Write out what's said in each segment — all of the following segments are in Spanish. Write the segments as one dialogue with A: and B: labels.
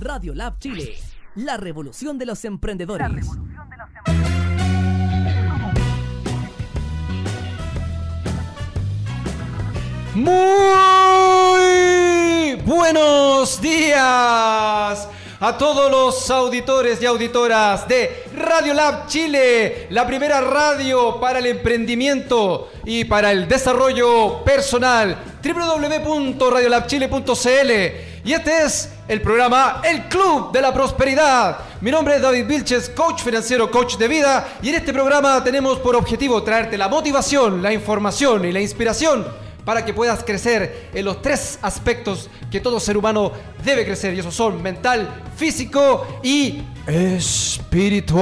A: Radio Lab Chile, la revolución de los emprendedores.
B: Muy buenos días a todos los auditores y auditoras de Radio Lab Chile, la primera radio para el emprendimiento y para el desarrollo personal, www.radiolabchile.cl. Y este es el programa El Club de la Prosperidad. Mi nombre es David Vilches, coach financiero, coach de vida, y en este programa tenemos por objetivo traerte la motivación, la información y la inspiración para que puedas crecer en los tres aspectos que todo ser humano debe crecer, y esos son mental, físico y espiritual.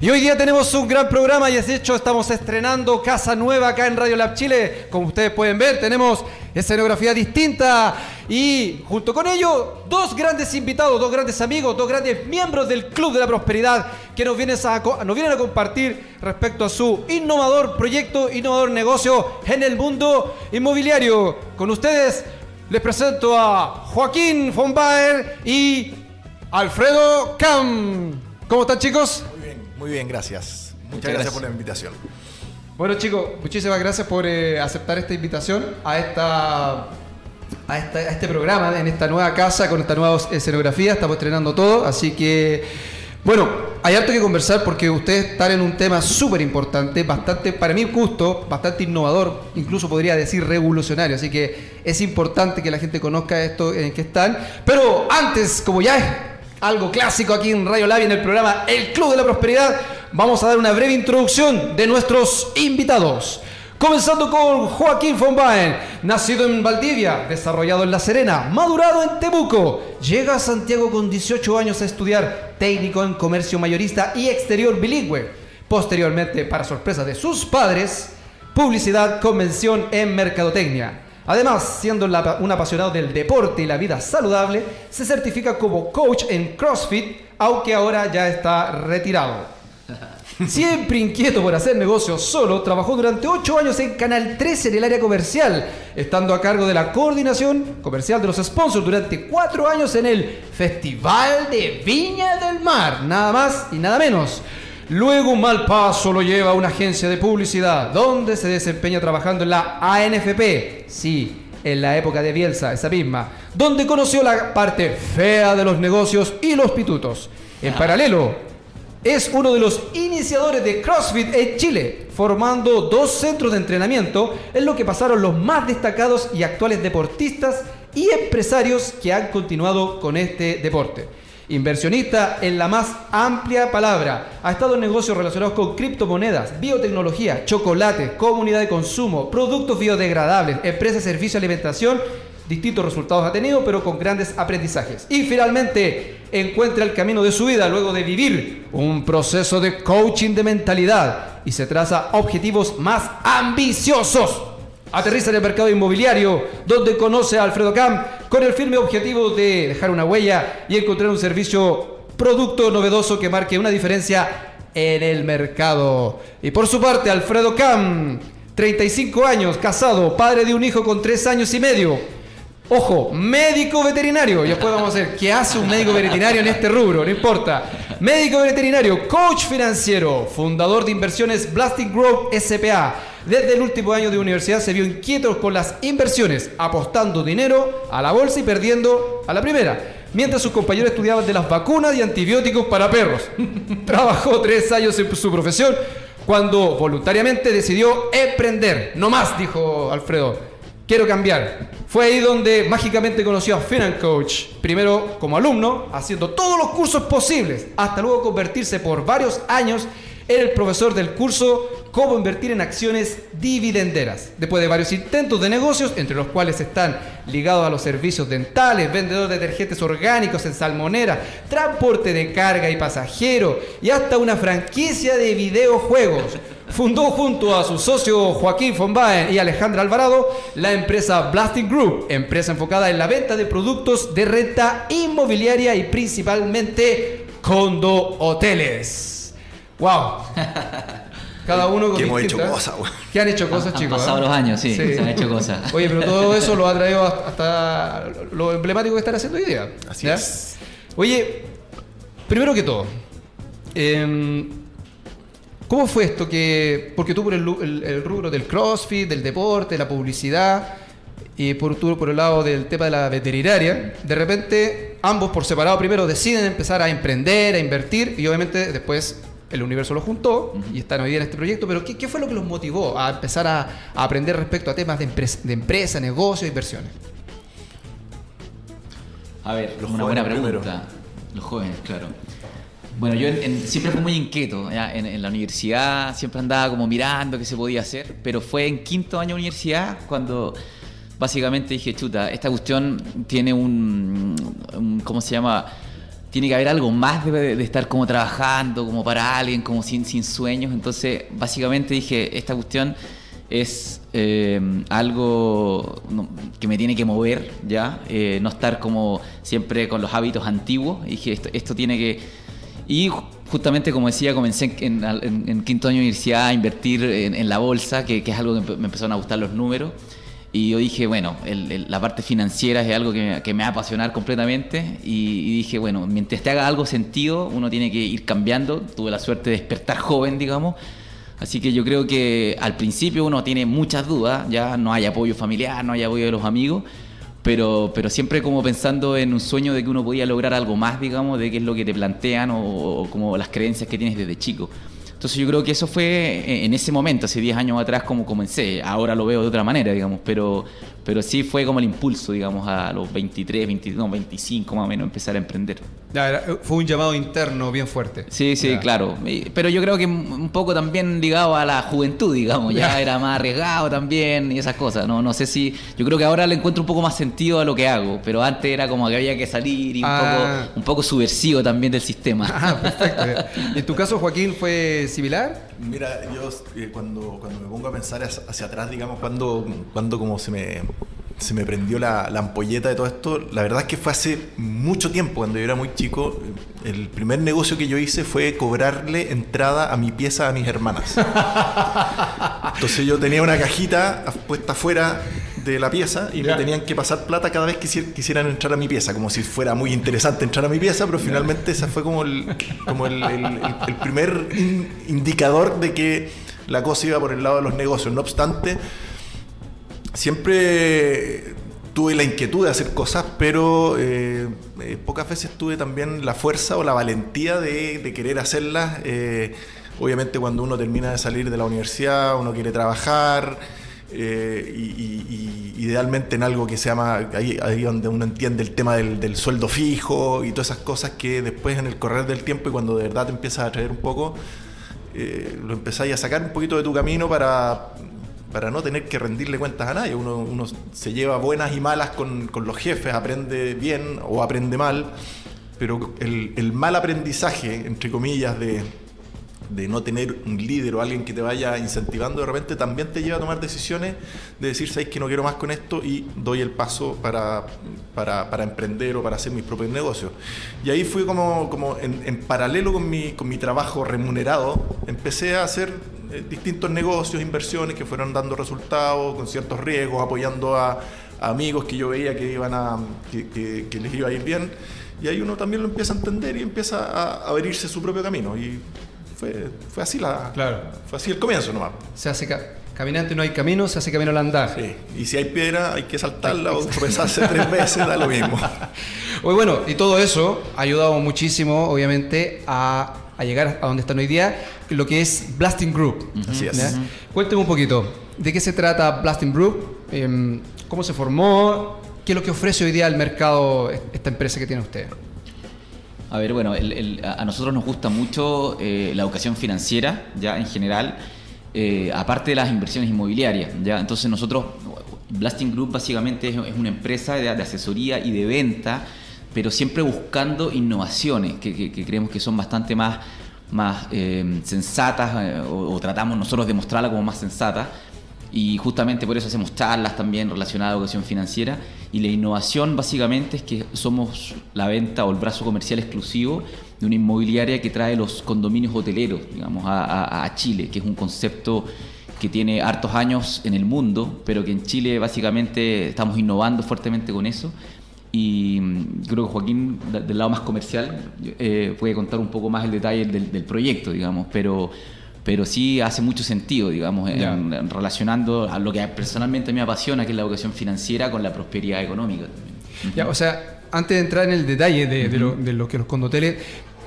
B: Y hoy día tenemos un gran programa y de hecho estamos estrenando Casa Nueva acá en Radio Lab Chile. Como ustedes pueden ver, tenemos escenografía distinta y junto con ello dos grandes invitados, dos grandes amigos, dos grandes miembros del Club de la Prosperidad que nos vienen a, nos vienen a compartir respecto a su innovador proyecto, innovador negocio en el mundo inmobiliario. Con ustedes les presento a Joaquín von Baer y Alfredo Cam. ¿Cómo están chicos?
C: Muy bien, muy bien, gracias. Muchas, gracias. por la invitación.
B: Bueno chicos, muchísimas gracias por eh, aceptar esta invitación a esta, a este programa en esta nueva casa con esta nueva escenografía. Estamos estrenando todo, así que bueno, hay harto que conversar porque ustedes están en un tema súper importante, bastante, para mi gusto, bastante innovador, incluso podría decir revolucionario. Así que es importante que la gente conozca esto en que están. Pero antes, como ya es algo clásico aquí en Radio Labia en el programa El Club de la Prosperidad, vamos a dar una breve introducción de nuestros invitados. Comenzando con Joaquín von Baen, nacido en Valdivia, desarrollado en La Serena, madurado en Temuco. Llega a Santiago con 18 años a estudiar técnico en comercio mayorista y exterior bilingüe. Posteriormente, para sorpresa de sus padres, publicidad, convención en mercadotecnia. Además, siendo un apasionado del deporte y la vida saludable, se certifica como coach en CrossFit, aunque ahora ya está retirado. Siempre inquieto por hacer negocios solo, trabajó durante 8 años en Canal 13 en el área comercial, estando a cargo de la coordinación comercial de los sponsors durante 4 años en el Festival de Viña del Mar, nada más y nada menos. Luego un mal paso lo lleva a una agencia de publicidad, donde se desempeña trabajando en la ANFP, sí, en la época de Bielsa, esa misma, donde conoció la parte fea de los negocios y los pitutos. En paralelo, es uno de los iniciadores de CrossFit en Chile, formando dos centros de entrenamiento en lo que pasaron los más destacados y actuales deportistas y empresarios que han continuado con este deporte. Inversionista en la más amplia palabra. Ha estado en negocios relacionados con criptomonedas, biotecnología, chocolate, comunidad de consumo, productos biodegradables, empresas de servicio, alimentación. Distintos resultados ha tenido, pero con grandes aprendizajes. Y finalmente encuentra el camino de su vida luego de vivir un proceso de coaching de mentalidad y se traza objetivos más ambiciosos Aterriza en el mercado inmobiliario, donde conoce a Alfredo Camp con el firme objetivo de dejar una huella y encontrar un servicio, producto novedoso que marque una diferencia en el mercado. Y por su parte, Alfredo Camp, 35 años, casado, padre de un hijo con 3 años y medio. Ojo, médico veterinario. Y después vamos a ver qué hace un médico veterinario en este rubro, no importa. Médico veterinario, coach financiero, fundador de inversiones Blasting Group SPA desde el último año de universidad se vio inquieto con las inversiones, apostando dinero a la bolsa y perdiendo a la primera. Mientras sus compañeros estudiaban de las vacunas y antibióticos para perros. Trabajó tres años en su profesión cuando voluntariamente decidió emprender. No más, dijo Alfredo. Quiero cambiar. Fue ahí donde mágicamente conoció a Finan Coach. Primero como alumno, haciendo todos los cursos posibles, hasta luego convertirse por varios años era el profesor del curso Cómo invertir en acciones dividenderas. Después de varios intentos de negocios, entre los cuales están ligados a los servicios dentales, vendedor de detergentes orgánicos en salmonera, transporte de carga y pasajero y hasta una franquicia de videojuegos. Fundó junto a su socio Joaquín Fonbaen y Alejandra Alvarado la empresa Blasting Group, empresa enfocada en la venta de productos de renta inmobiliaria y principalmente condo hoteles. ¡Wow! Cada uno con
C: Que hemos hecho cosas, güey.
B: Que han hecho cosas,
D: Han- han
B: chicos.
D: pasado
B: ¿eh?
D: los años, sí, se han hecho cosas.
B: Oye, pero todo eso lo ha traído hasta lo emblemático que están haciendo hoy día.
C: Así
B: ¿ya?
C: es.
B: Oye, primero que todo, em, ¿cómo fue esto que, porque tú por el, lu- el- el rubro del CrossFit, del deporte, la publicidad, y por tú por el lado del tema de la veterinaria, de repente ambos por separado primero deciden empezar a emprender, a invertir, y obviamente después el universo los juntó y están hoy día en este proyecto, pero ¿qué, qué fue lo que los motivó a empezar a, a aprender respecto a temas de, empres- de empresa, negocios, inversiones?
D: A ver,
C: Los
D: una buena pregunta. Los jóvenes, claro. Bueno, yo en- siempre fui muy inquieto. En, la universidad siempre andaba como mirando qué se podía hacer, pero fue en quinto año de universidad cuando básicamente dije, chuta, esta cuestión tiene un, ¿cómo se llama? Tiene que haber algo más de, estar como trabajando, como para alguien, como sin, sin sueños. Entonces, básicamente dije, esta cuestión es eh, algo que me tiene que mover, ¿ya? Eh, no estar como siempre con los hábitos antiguos. Y dije, esto, esto tiene que... Y ju- justamente, como decía, comencé en, en- en quinto año de universidad a invertir en, en la bolsa, que, que es algo que me empezaron a gustar los números. Y yo dije, bueno, el- el- la parte financiera es algo que me, que me va a apasionar completamente. Y, y dije, bueno, mientras te haga algo sentido, uno tiene que ir cambiando. Tuve la suerte de despertar joven, digamos. Así que yo creo que al principio uno tiene muchas dudas, ya no hay apoyo familiar, no hay apoyo de los amigos, pero, pero siempre como pensando en un sueño de que uno podía lograr algo más, digamos, de qué es lo que te plantean o, o como las creencias que tienes desde chico. Entonces yo creo que eso fue en en ese momento, hace 10 años atrás, como comencé. Ahora lo veo de otra manera, digamos, pero, pero sí fue como el impulso, digamos, a los 23, 20, no, 25 más o menos, empezar a emprender.
B: Ya, era- fue un llamado interno bien fuerte.
D: Sí, sí,
B: Ya.
D: claro. Pero yo creo que un poco también ligado a la juventud, digamos. Ya
B: Ya.
D: era más arriesgado también y esas cosas. No, no sé si. Yo creo que ahora le encuentro un poco más sentido a lo que hago. Pero antes era como que había que salir y un,
B: Ah.
D: poco, un poco subversivo también del sistema.
B: Ah, perfecto. ¿En tu caso, Joaquín, fue similar?
C: Mira, yo eh, cuando, cuando me pongo a pensar hacia, hacia atrás, digamos, cuando, cuando como se me, se me prendió la, la ampolleta de todo esto, la verdad es que fue hace mucho tiempo, cuando yo era muy chico, el primer negocio que yo hice fue cobrarle entrada a mi pieza a mis hermanas. Entonces yo tenía una cajita puesta afuera de la pieza y me tenían que pasar plata cada vez que quisi- quisieran entrar a mi pieza, como si fuera muy interesante entrar a mi pieza, pero finalmente ese fue como el, como el, el- el- el primer in- indicador de que la cosa iba por el lado de los negocios. No obstante, siempre tuve la inquietud de hacer cosas, pero eh, eh, pocas veces tuve también la fuerza o la valentía de, de querer hacerlas. Eh, obviamente cuando uno termina de salir de la universidad, uno quiere trabajar. Eh, y, idealmente en algo que se llama, ahí, donde uno entiende el tema del, sueldo fijo y todas esas cosas que después en el correr del tiempo y cuando de verdad te empiezas a traer un poco, eh, lo empezáis a sacar un poquito de tu camino para, para no tener que rendirle cuentas a nadie. Uno, uno se lleva buenas y malas con, con los jefes, aprende bien o aprende mal, pero el mal aprendizaje, entre comillas, de, de no tener un líder o alguien que te vaya incentivando de repente también te lleva a tomar decisiones de decir, sabéis que no quiero más con esto y doy el paso para, para, para emprender o para hacer mis propios negocios. Y ahí fui como, como en, en paralelo con mi, con mi trabajo remunerado, empecé a hacer eh, distintos negocios, inversiones que fueron dando resultados con ciertos riesgos, apoyando a, a amigos que yo veía que, iban a, que, que- que les iba a ir bien. Y ahí uno también lo empieza a entender y empieza a abrirse su propio camino. Y fue, fue así la,
B: Claro.
C: fue así el comienzo nomás.
B: Se hace ca- caminante no hay camino, se hace camino al andar.
C: Sí. Y si hay piedra, hay que saltarla o tropezarse tres veces, da lo mismo.
B: Oye, bueno, y todo eso ha ayudado muchísimo, obviamente, a, a llegar a donde están hoy día, lo que es Blasting Group.
C: Así es.
B: Cuénteme un poquito, ¿de qué se trata Blasting Group? Em, ¿Cómo se formó? ¿Qué es lo que ofrece hoy día al mercado esta empresa que tiene usted?
D: A ver, bueno, el- a nosotros nos gusta mucho eh, la educación financiera, ya en general, eh, aparte de las inversiones inmobiliarias, ya. Entonces nosotros, Blasting Group básicamente es, una empresa de, asesoría y de venta, pero siempre buscando innovaciones que, que- que creemos que son bastante más, más eh, sensatas o, o tratamos nosotros de mostrarla como más sensata. Y justamente por eso hacemos charlas también relacionadas a educación financiera. Y la innovación básicamente es que somos la venta o el brazo comercial exclusivo de una inmobiliaria que trae los condominios hoteleros, digamos, a, a Chile, que es un concepto que tiene hartos años en el mundo, pero que en Chile básicamente estamos innovando fuertemente con eso. Y mm, creo que Joaquín, del lado más comercial, eh, puede contar un poco más el detalle del, del proyecto, digamos, pero pero sí hace mucho sentido, digamos, en, relacionando a lo que personalmente me apasiona, que es la educación financiera, con la prosperidad económica.
B: Ya, o sea, antes de entrar en el detalle de, de, lo, que los condoteles,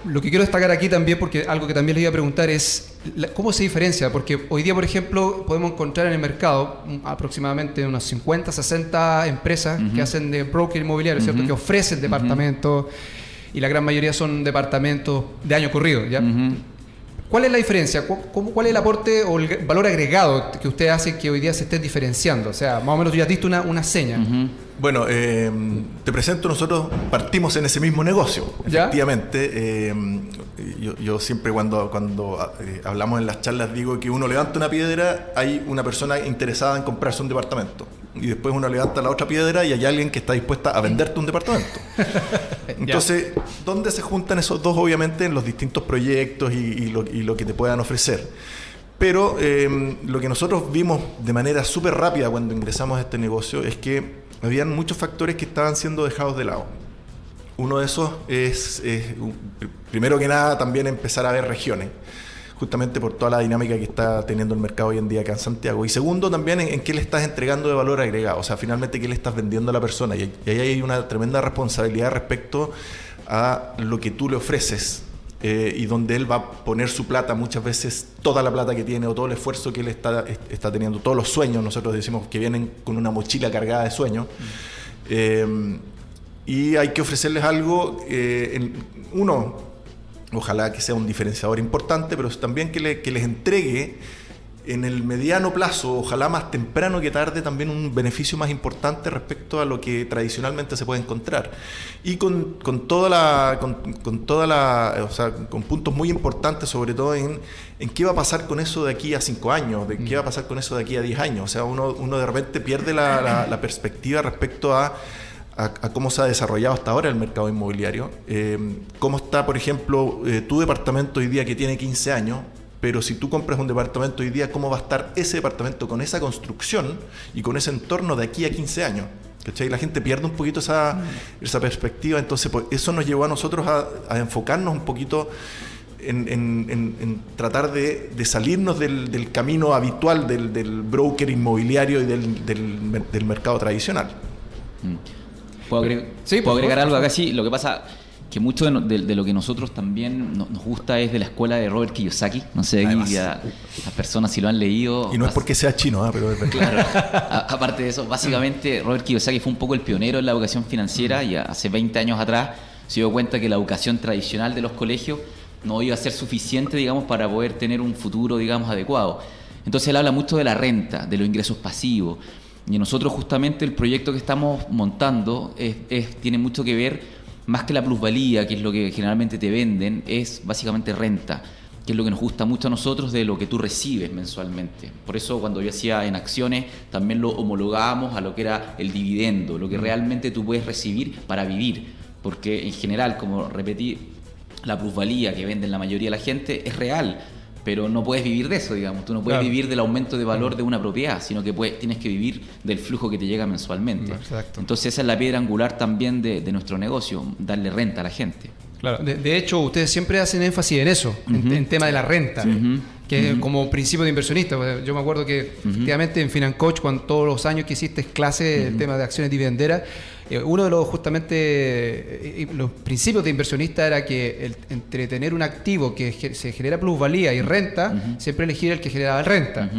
B: lo que quiero destacar aquí también, porque algo que también les iba a preguntar es cómo se diferencia, porque hoy día, por ejemplo, podemos encontrar en el mercado aproximadamente unas 50, 60 empresas que hacen de broker inmobiliario, ¿cierto? Que ofrecen departamentos y la gran mayoría son departamentos de año corrido, ¿ya? ¿Cuál es la diferencia? ¿Cuál es el aporte o el valor agregado que usted hace que hoy día se esté diferenciando? O sea, más o menos tú ya visto una, una seña.
C: Bueno, eh, te presento, nosotros partimos en ese mismo negocio, efectivamente. Eh, yo, siempre cuando, cuando eh, hablamos en las charlas digo que uno levanta una piedra, hay una persona interesada en comprarse un departamento. Y después uno levanta la otra piedra y hay alguien que está dispuesta a venderte un departamento. Entonces, ¿dónde se juntan esos dos? Obviamente en los distintos proyectos y, lo, que te puedan ofrecer. Pero lo que nosotros vimos de manera súper rápida cuando ingresamos a este negocio es que habían muchos factores que estaban siendo dejados de lado. Uno de esos es, primero que nada, también empezar a ver regiones, justamente por toda la dinámica que está teniendo el mercado hoy en día acá en Santiago. Y segundo, también en, qué le estás entregando de valor agregado, o sea, finalmente qué le estás vendiendo a la persona. Y, y ahí hay una tremenda responsabilidad respecto a lo que tú le ofreces eh, y donde él va a poner su plata, muchas veces toda la plata que tiene o todo el esfuerzo que él está, está teniendo, todos los sueños, nosotros decimos que vienen con una mochila cargada de sueños. Eh, y hay que ofrecerles algo, eh, uno, ojalá que sea un diferenciador importante, pero también que, les entregue en el mediano plazo, ojalá más temprano que tarde, también un beneficio más importante respecto a lo que tradicionalmente se puede encontrar. Y con, con toda la, con, toda la, o sea, con puntos muy importantes, sobre todo en, en qué va a pasar con eso de aquí a cinco años, de qué va a pasar con eso de aquí a diez años. O sea, uno, uno de repente pierde la, la, perspectiva respecto a a, cómo se ha desarrollado hasta ahora el mercado inmobiliario. Eh, cómo está, por ejemplo, eh, tu departamento hoy día que tiene 15 años, pero si tú compras un departamento hoy día, ¿cómo va a estar ese departamento con esa construcción y con ese entorno de aquí a 15 años? ¿Cachai? La gente pierde un poquito esa, mm. esa perspectiva, entonces pues, eso nos llevó a nosotros a, enfocarnos un poquito en, tratar de, salirnos del, camino habitual del, broker inmobiliario y del, mercado tradicional.
D: Mm. ¿Puedo, agregar, sí, ¿puedo agregar algo acá? Sí, lo que pasa que mucho de, lo que nosotros también nos, gusta es de la escuela de Robert Kiyosaki. No sé, las personas si lo han leído.
C: Y no es porque sea chino, ¿eh? pero es
D: Claro. aparte de eso, básicamente Robert Kiyosaki fue un poco el pionero en la educación financiera y hace 20 años atrás se dio cuenta que la educación tradicional de los colegios no iba a ser suficiente, digamos, para poder tener un futuro, digamos, adecuado. Entonces él habla mucho de la renta, de los ingresos pasivos. Y nosotros justamente el proyecto que estamos montando es, tiene mucho que ver más que la plusvalía, que es lo que generalmente te venden, es básicamente renta, que es lo que nos gusta mucho a nosotros de lo que tú recibes mensualmente. Por eso cuando yo hacía en acciones, también lo homologábamos a lo que era el dividendo, lo que realmente tú puedes recibir para vivir, porque en general, como repetí, la plusvalía que venden la mayoría de la gente es real, pero no puedes vivir de eso, digamos. Tú no puedes vivir del aumento de valor de una propiedad, sino que puedes, tienes que vivir del flujo que te llega mensualmente. Entonces esa es la piedra angular también de, nuestro negocio, darle renta a la gente.
B: Claro, de, hecho ustedes siempre hacen énfasis en eso, en, tema de la renta. que es como principio de inversionista. Yo me acuerdo que efectivamente en Financoach, cuando todos los años que hiciste clases, el tema de acciones dividenderas, uno de los justamente eh, los principios de inversionista era que entre tener un activo que se genera plusvalía y renta, siempre elegir el que generaba renta.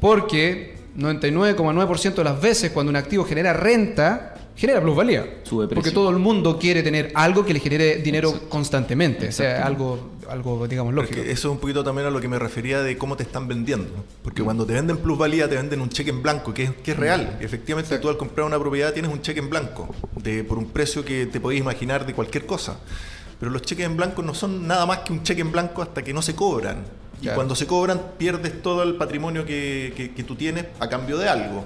B: Porque 99,9% de las veces cuando un activo genera renta, genera plusvalía. Porque todo el mundo quiere tener algo que le genere dinero constantemente. O sea, algo, algo digamos, lógico.
C: eso es un poquito también a lo que me refería de cómo te están vendiendo. Porque cuando te venden plusvalía, te venden un cheque en blanco, que es, que es real. Efectivamente, tú al comprar una propiedad tienes un cheque en blanco, de, por un precio que te podéis imaginar de cualquier cosa. Pero los cheques en blanco no son nada más que un cheque en blanco hasta que no se cobran. Y cuando se cobran, pierdes todo el patrimonio que, que, tú tienes a cambio de algo.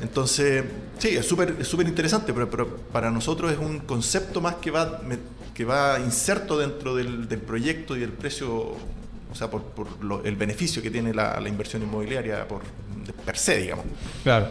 C: Entonces, sí, es súper es súper interesante, pero, pero, para nosotros es un concepto más que va, que va inserto dentro del, del proyecto y el precio, o sea, por, por el beneficio que tiene la, la inversión inmobiliaria por, per se, digamos.
B: Claro.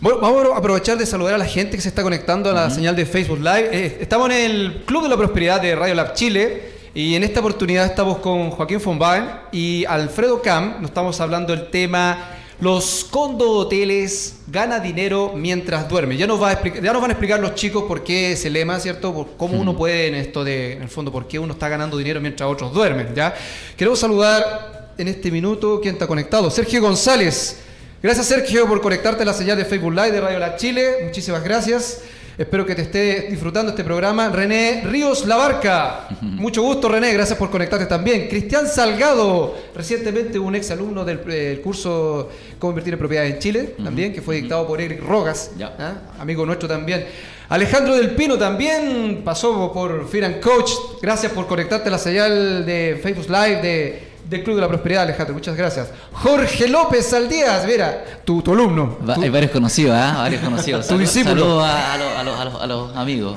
B: Bueno, vamos a aprovechar de saludar a la gente que se está conectando a la señal de Facebook Live. Eh, estamos en el Club de la Prosperidad de Radio Lab Chile. Y en esta oportunidad estamos con Joaquín Fonbaen y Alfredo Cam. Nos estamos hablando del tema los condo hoteles gana dinero mientras duerme. Ya nos, va a explicar, ya nos van a explicar los chicos por qué ese lema, ¿cierto? cómo uno puede en esto de, en el fondo, por qué uno está ganando dinero mientras otros duermen, ¿ya? Queremos saludar en este minuto, ¿quién está conectado? Sergio González. Gracias Sergio por conectarte a la señal de Facebook Live de Radio La Chile. Muchísimas gracias. Espero que te esté disfrutando este programa. René Ríos Labarca. Mucho gusto, René. Gracias por conectarte también. Cristian Salgado, recientemente un ex alumno del curso Cómo invertir en propiedades en Chile, también, que fue dictado por Eric Rogas, ¿ah? amigo nuestro también. Alejandro del Pino también pasó por Fear Coach. Gracias por conectarte a la señal de Facebook Live de del Club de la Prosperidad, Alejandro. Muchas gracias. Jorge López Saldías, mira, tu, alumno.
D: Hay varios conocidos, ¿eh? Varios conocidos. tu discípulo. Saludos a, los, amigos.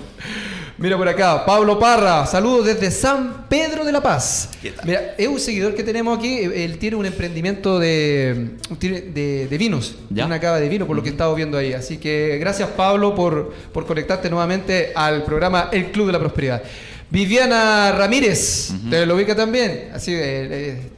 B: Mira por acá, Pablo Parra, saludos desde San Pedro de la Paz. Mira, es un seguidor que tenemos aquí, él tiene un emprendimiento de, de, vinos, una cava de vino, por lo que he estado viendo ahí. Así que gracias Pablo por, por conectarte nuevamente al programa El Club de la Prosperidad. Viviana Ramírez, te lo ubica también, así eh,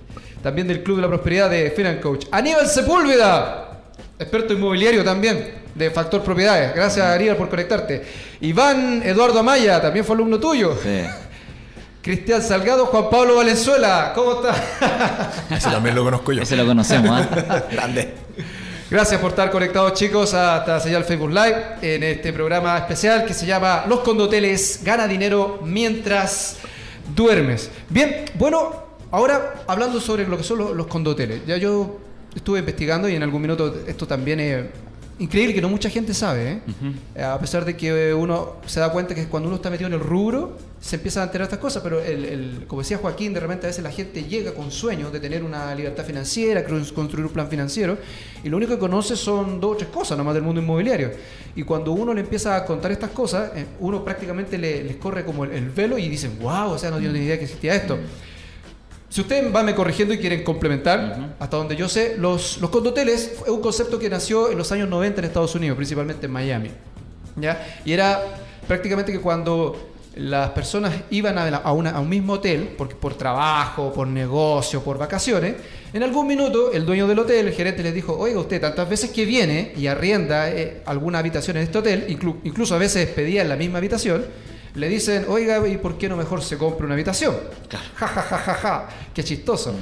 B: también del Club de la Prosperidad de Finan Coach. Aníbal Sepúlveda, experto inmobiliario también de Factor Propiedades. Gracias Aníbal por conectarte. Iván Eduardo Amaya, también fue alumno tuyo. Sí. Cristian Salgado, Juan Pablo Valenzuela, ¿cómo está?
C: Ese también lo conozco yo.
D: Ese lo conocemos, ¿eh?
C: Grande.
B: Gracias por estar conectados chicos a señal Facebook Live en este programa especial que se llama Los condoteles gana dinero mientras duermes. Bien, bueno, ahora hablando sobre lo que son los, condoteles. Ya yo estuve investigando y en algún minuto esto también es increíble que no mucha gente sabe, ¿eh? a pesar de que uno se da cuenta que cuando uno está metido en el rubro se empiezan a enterar estas cosas, pero el, como decía Joaquín, de repente a veces la gente llega con sueños de tener una libertad financiera, construir un plan financiero, y lo único que conoce son dos o tres cosas nomás del mundo inmobiliario. Y cuando uno le empieza a contar estas cosas, eh, uno prácticamente le, les corre como el, velo y dicen, wow, o sea, no tengo ni idea que existía esto. Si ustedes van me corrigiendo y quieren complementar, hasta donde yo sé, los, los condoteles es un concepto que nació en los años 90 en Estados Unidos, principalmente en Miami. ¿ya? Y era prácticamente que cuando las personas iban a, un mismo hotel, porque por trabajo, por negocio, por vacaciones, en algún minuto el dueño del hotel, el gerente les dijo, oiga usted, tantas veces que viene y arrienda eh, alguna habitación en este hotel, incluso a veces pedía en la misma habitación, le dicen, oiga, ¿y por qué no mejor se compra una habitación? Ja, ja, ja, ja, ja, qué chistoso.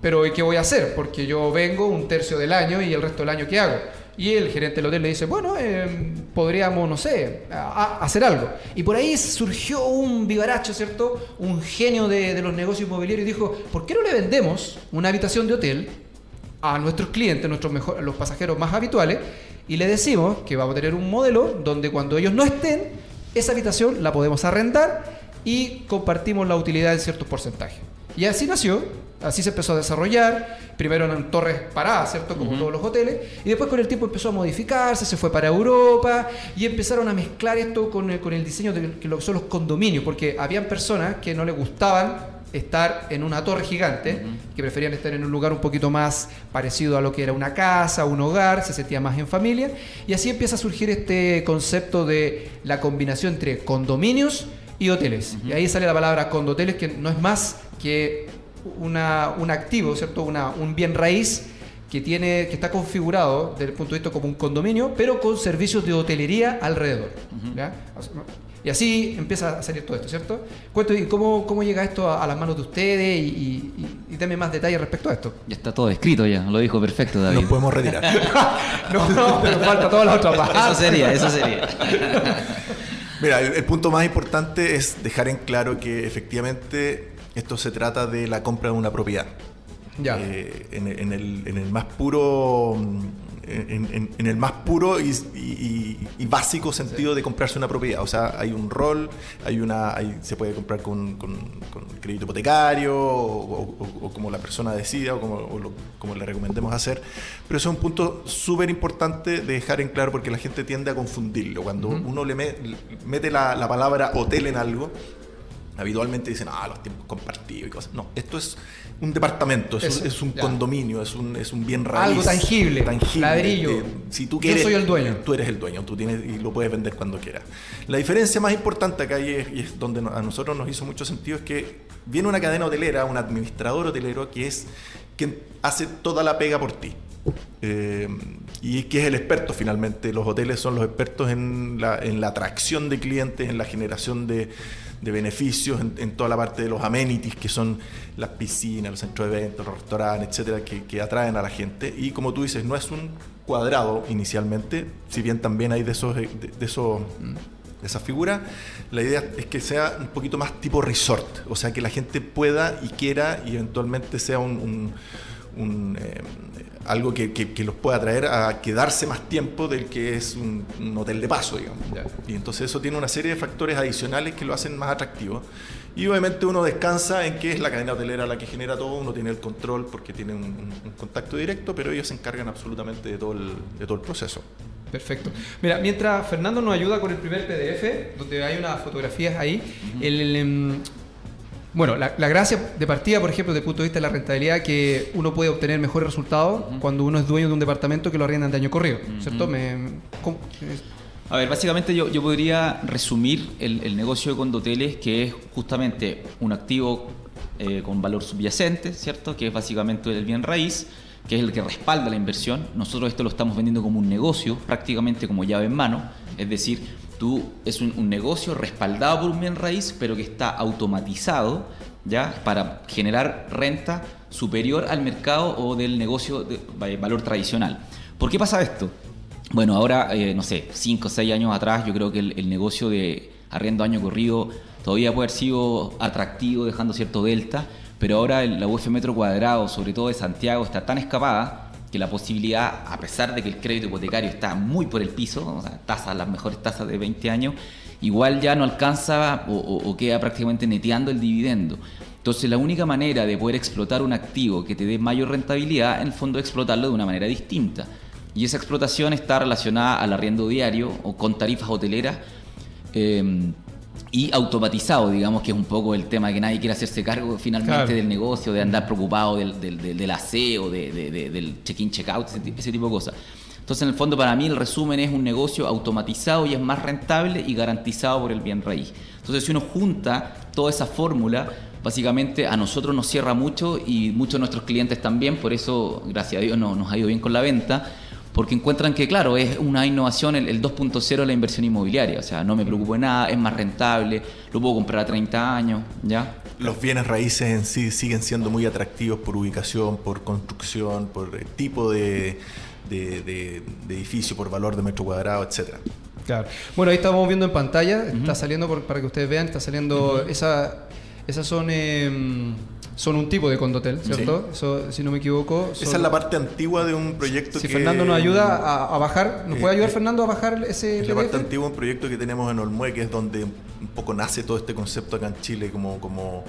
B: Pero ¿y qué voy a hacer? Porque yo vengo un tercio del año y el resto del año, ¿qué hago? Y el gerente del hotel le dice, bueno, eh, podríamos, no sé, hacer algo. Y por ahí surgió un vivaracho, ¿cierto? Un genio de, los negocios inmobiliarios y dijo, ¿por qué no le vendemos una habitación de hotel a nuestros clientes, nuestros mejor, los pasajeros más habituales, y le decimos que vamos a tener un modelo donde cuando ellos no estén, esa habitación la podemos arrendar y compartimos la utilidad en ciertos porcentajes. Y así nació Así se empezó a desarrollar, primero en torres paradas, ¿cierto? Como todos los hoteles, y después con el tiempo empezó a modificarse, se fue para Europa y empezaron a mezclar esto con el, con el diseño de lo que son los condominios, porque habían personas que no les gustaban estar en una torre gigante, que preferían estar en un lugar un poquito más parecido a lo que era una casa, un hogar, se sentía más en familia, y así empieza a surgir este concepto de la combinación entre condominios y hoteles. Y ahí sale la palabra condoteles, que no es más que una, un activo, ¿cierto? Una, un bien raíz que, tiene, que está configurado desde el punto de vista como un condominio, pero con servicios de hotelería alrededor. Y así empieza a salir todo esto, ¿cierto? Cuento, ¿y cómo, cómo llega esto a, las manos de ustedes? Y, y, dame más detalles respecto a esto.
D: Ya está todo escrito ya, lo dijo perfecto David.
C: Nos podemos retirar.
B: no, no, pero falta toda la otra parte.
D: Eso sería, eso sería.
C: Mira, el, punto más importante es dejar en claro que efectivamente esto se trata de la compra de una propiedad. Ya. Eh, en, el, más puro mm, en, en, el más puro y, y, básico sentido de comprarse una propiedad. O sea, hay un rol, hay una, se puede comprar con, con, crédito hipotecario o, como la persona decida o como, como le recomendemos hacer. Pero eso es un punto súper importante de dejar en claro porque la gente tiende a confundirlo. Cuando uno le, mete la, la palabra hotel en algo, habitualmente dicen, ah, los tiempos compartidos y cosas. No, esto es un departamento, es, un, condominio, es un, es un bien raíz.
B: Algo tangible,
C: tangible
B: ladrillo.
C: si tú quieres,
B: Yo soy el dueño.
C: Tú eres el dueño, tú tienes y lo puedes vender cuando quieras. La diferencia más importante acá y es, y es donde a nosotros nos hizo mucho sentido es que viene una cadena hotelera, un administrador hotelero que es quien hace toda la pega por ti. Eh, y que es el experto finalmente. Los hoteles son los expertos en la, en la atracción de clientes, en la generación de, de beneficios en, toda la parte de los amenities, que son las piscinas, los centros de eventos, los restaurantes, etcétera, que, atraen a la gente. Y como tú dices, no es un cuadrado inicialmente, si bien también hay de esos. De, esos de esa figura, la idea es que sea un poquito más tipo resort, o sea, que la gente pueda y quiera y eventualmente sea un, eh, algo que, los pueda traer a quedarse más tiempo del que es un, hotel de paso, digamos. Y entonces eso tiene una serie de factores adicionales que lo hacen más atractivo. Y obviamente uno descansa en que es la cadena hotelera la que genera todo, uno tiene el control porque tiene un, contacto directo, pero ellos se encargan absolutamente de todo el, de todo el proceso.
B: Perfecto. Mira, mientras Fernando nos ayuda con el primer PDF, donde hay unas fotografías ahí, el, em, bueno, la, gracia de partida, por ejemplo, desde el punto de vista de la rentabilidad, que uno puede obtener mejores resultados cuando uno es dueño de un departamento que lo arriendan de año corrido, ¿cierto?
D: a ver, básicamente yo, yo podría resumir el, negocio de condoteles, que es justamente un activo eh, con valor subyacente, ¿cierto? Que es básicamente el bien raíz, que es el que respalda la inversión. Nosotros esto lo estamos vendiendo como un negocio, prácticamente como llave en mano, es decir, Tú es un, negocio respaldado por un bien raíz, pero que está automatizado ya para generar renta superior al mercado o del negocio de valor tradicional. ¿Por qué pasa esto? Bueno, ahora, eh, no sé, 5 o 6 años atrás, yo creo que el, negocio de arriendo año corrido todavía puede haber sido atractivo, dejando cierto delta, pero ahora la UF metro cuadrado, sobre todo de Santiago, está tan escapada que la posibilidad, a pesar de que el crédito hipotecario está muy por el piso, o sea, tasas, las mejores tasas de 20 años, igual ya no alcanza o, queda prácticamente neteando el dividendo. Entonces la única manera de poder explotar un activo que te dé mayor rentabilidad, en el fondo, es explotarlo de una manera distinta. Y esa explotación está relacionada al arriendo diario o con tarifas hoteleras. Eh, y automatizado, digamos que es un poco el tema de que nadie quiere hacerse cargo finalmente del negocio, de andar preocupado del, del, del, aseo, del check-in, check-out, ese, tipo de cosas. Entonces, en el fondo, para mí el resumen es un negocio automatizado y es más rentable y garantizado por el bien raíz. Entonces, si uno junta toda esa fórmula, básicamente a nosotros nos cierra mucho y muchos de nuestros clientes también, por eso, gracias a Dios, no, nos ha ido bien con la venta porque encuentran que, claro, es una innovación el, 2.0 de la inversión inmobiliaria. O sea, no me preocupo de nada, es más rentable, lo puedo comprar a 30 años, ¿ya?
C: Los bienes raíces en sí siguen siendo muy atractivos por ubicación, por construcción, por tipo de, edificio, por valor de metro cuadrado, etcétera.
B: Claro. Bueno, ahí estamos viendo en pantalla, está saliendo, para que ustedes vean, está saliendo, esa, esas son... son un tipo de condotel, ¿cierto? Eso, si no me equivoco.
C: Esa es la parte antigua de un proyecto
B: si Fernando nos ayuda a, bajar, ¿nos puede ayudar eh, Fernando a bajar ese
C: Es la parte antigua de un proyecto que tenemos en Olmue, que es donde un poco nace todo este concepto acá en Chile como, como,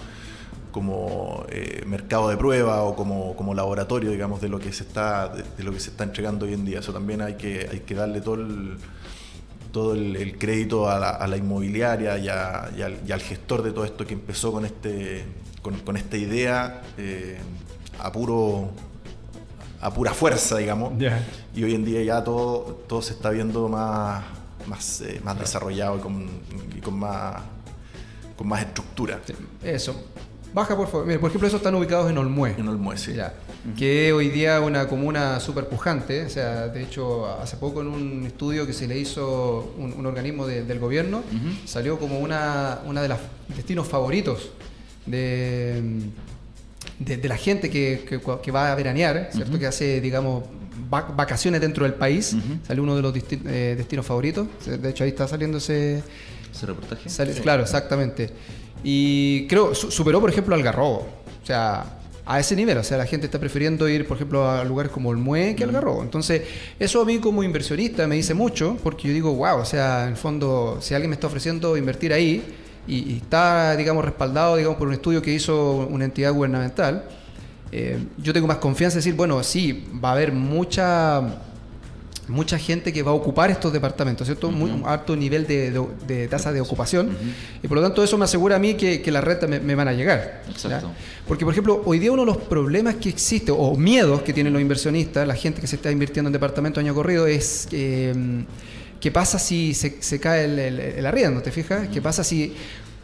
C: como eh, mercado de prueba o como, como laboratorio, digamos, de lo que se está de, lo que se está entregando hoy en día. Eso también hay que, hay que darle todo el todo el, crédito a la, inmobiliaria y, al, gestor de todo esto que empezó con este con, esta idea eh, a puro a pura fuerza, digamos. Y hoy en día ya todo, todo se está viendo más, más, eh, más desarrollado y con, y con, más, con más estructura.
B: Eso. Baja, por favor. por ejemplo, esos están ubicados en Olmué.
C: En Olmué, sí.
B: Que hoy día es una comuna súper pujante. O sea, de hecho, hace poco en un estudio que se le hizo un, organismo del gobierno, salió como una, una de los destinos favoritos de, de, la gente que, que, va a veranear, ¿cierto? Que hace, digamos, vacaciones dentro del país. Sale uno de los eh, destinos favoritos. De hecho, ahí está saliendo ese...
D: ¿Ese reportaje?
B: Claro, exactamente. Y creo, superó, por ejemplo, Algarrobo. O sea, a ese nivel. O sea, la gente está prefiriendo ir, por ejemplo, a lugares como el Mue que al Garrobo. Entonces, eso a mí como inversionista me dice mucho, porque yo digo, wow, o sea, en el fondo, si alguien me está ofreciendo invertir ahí y, y está, digamos, respaldado, digamos, por un estudio que hizo una entidad gubernamental, eh, yo tengo más confianza en decir, bueno, sí, va a haber mucha mucha gente que va a ocupar estos departamentos, ¿cierto? Muy un alto nivel de, de- de tasa de ocupación. Y por lo tanto eso me asegura a mí que, que las rentas me, me van a llegar. ¿ya?
D: Exacto.
B: Porque, por ejemplo, hoy día uno de los problemas que existe, o miedos que tienen los inversionistas, la gente que se está invirtiendo en departamentos año corrido, es eh, qué pasa si se, se cae el, el- el arriendo, ¿te fijas? ¿Qué pasa si,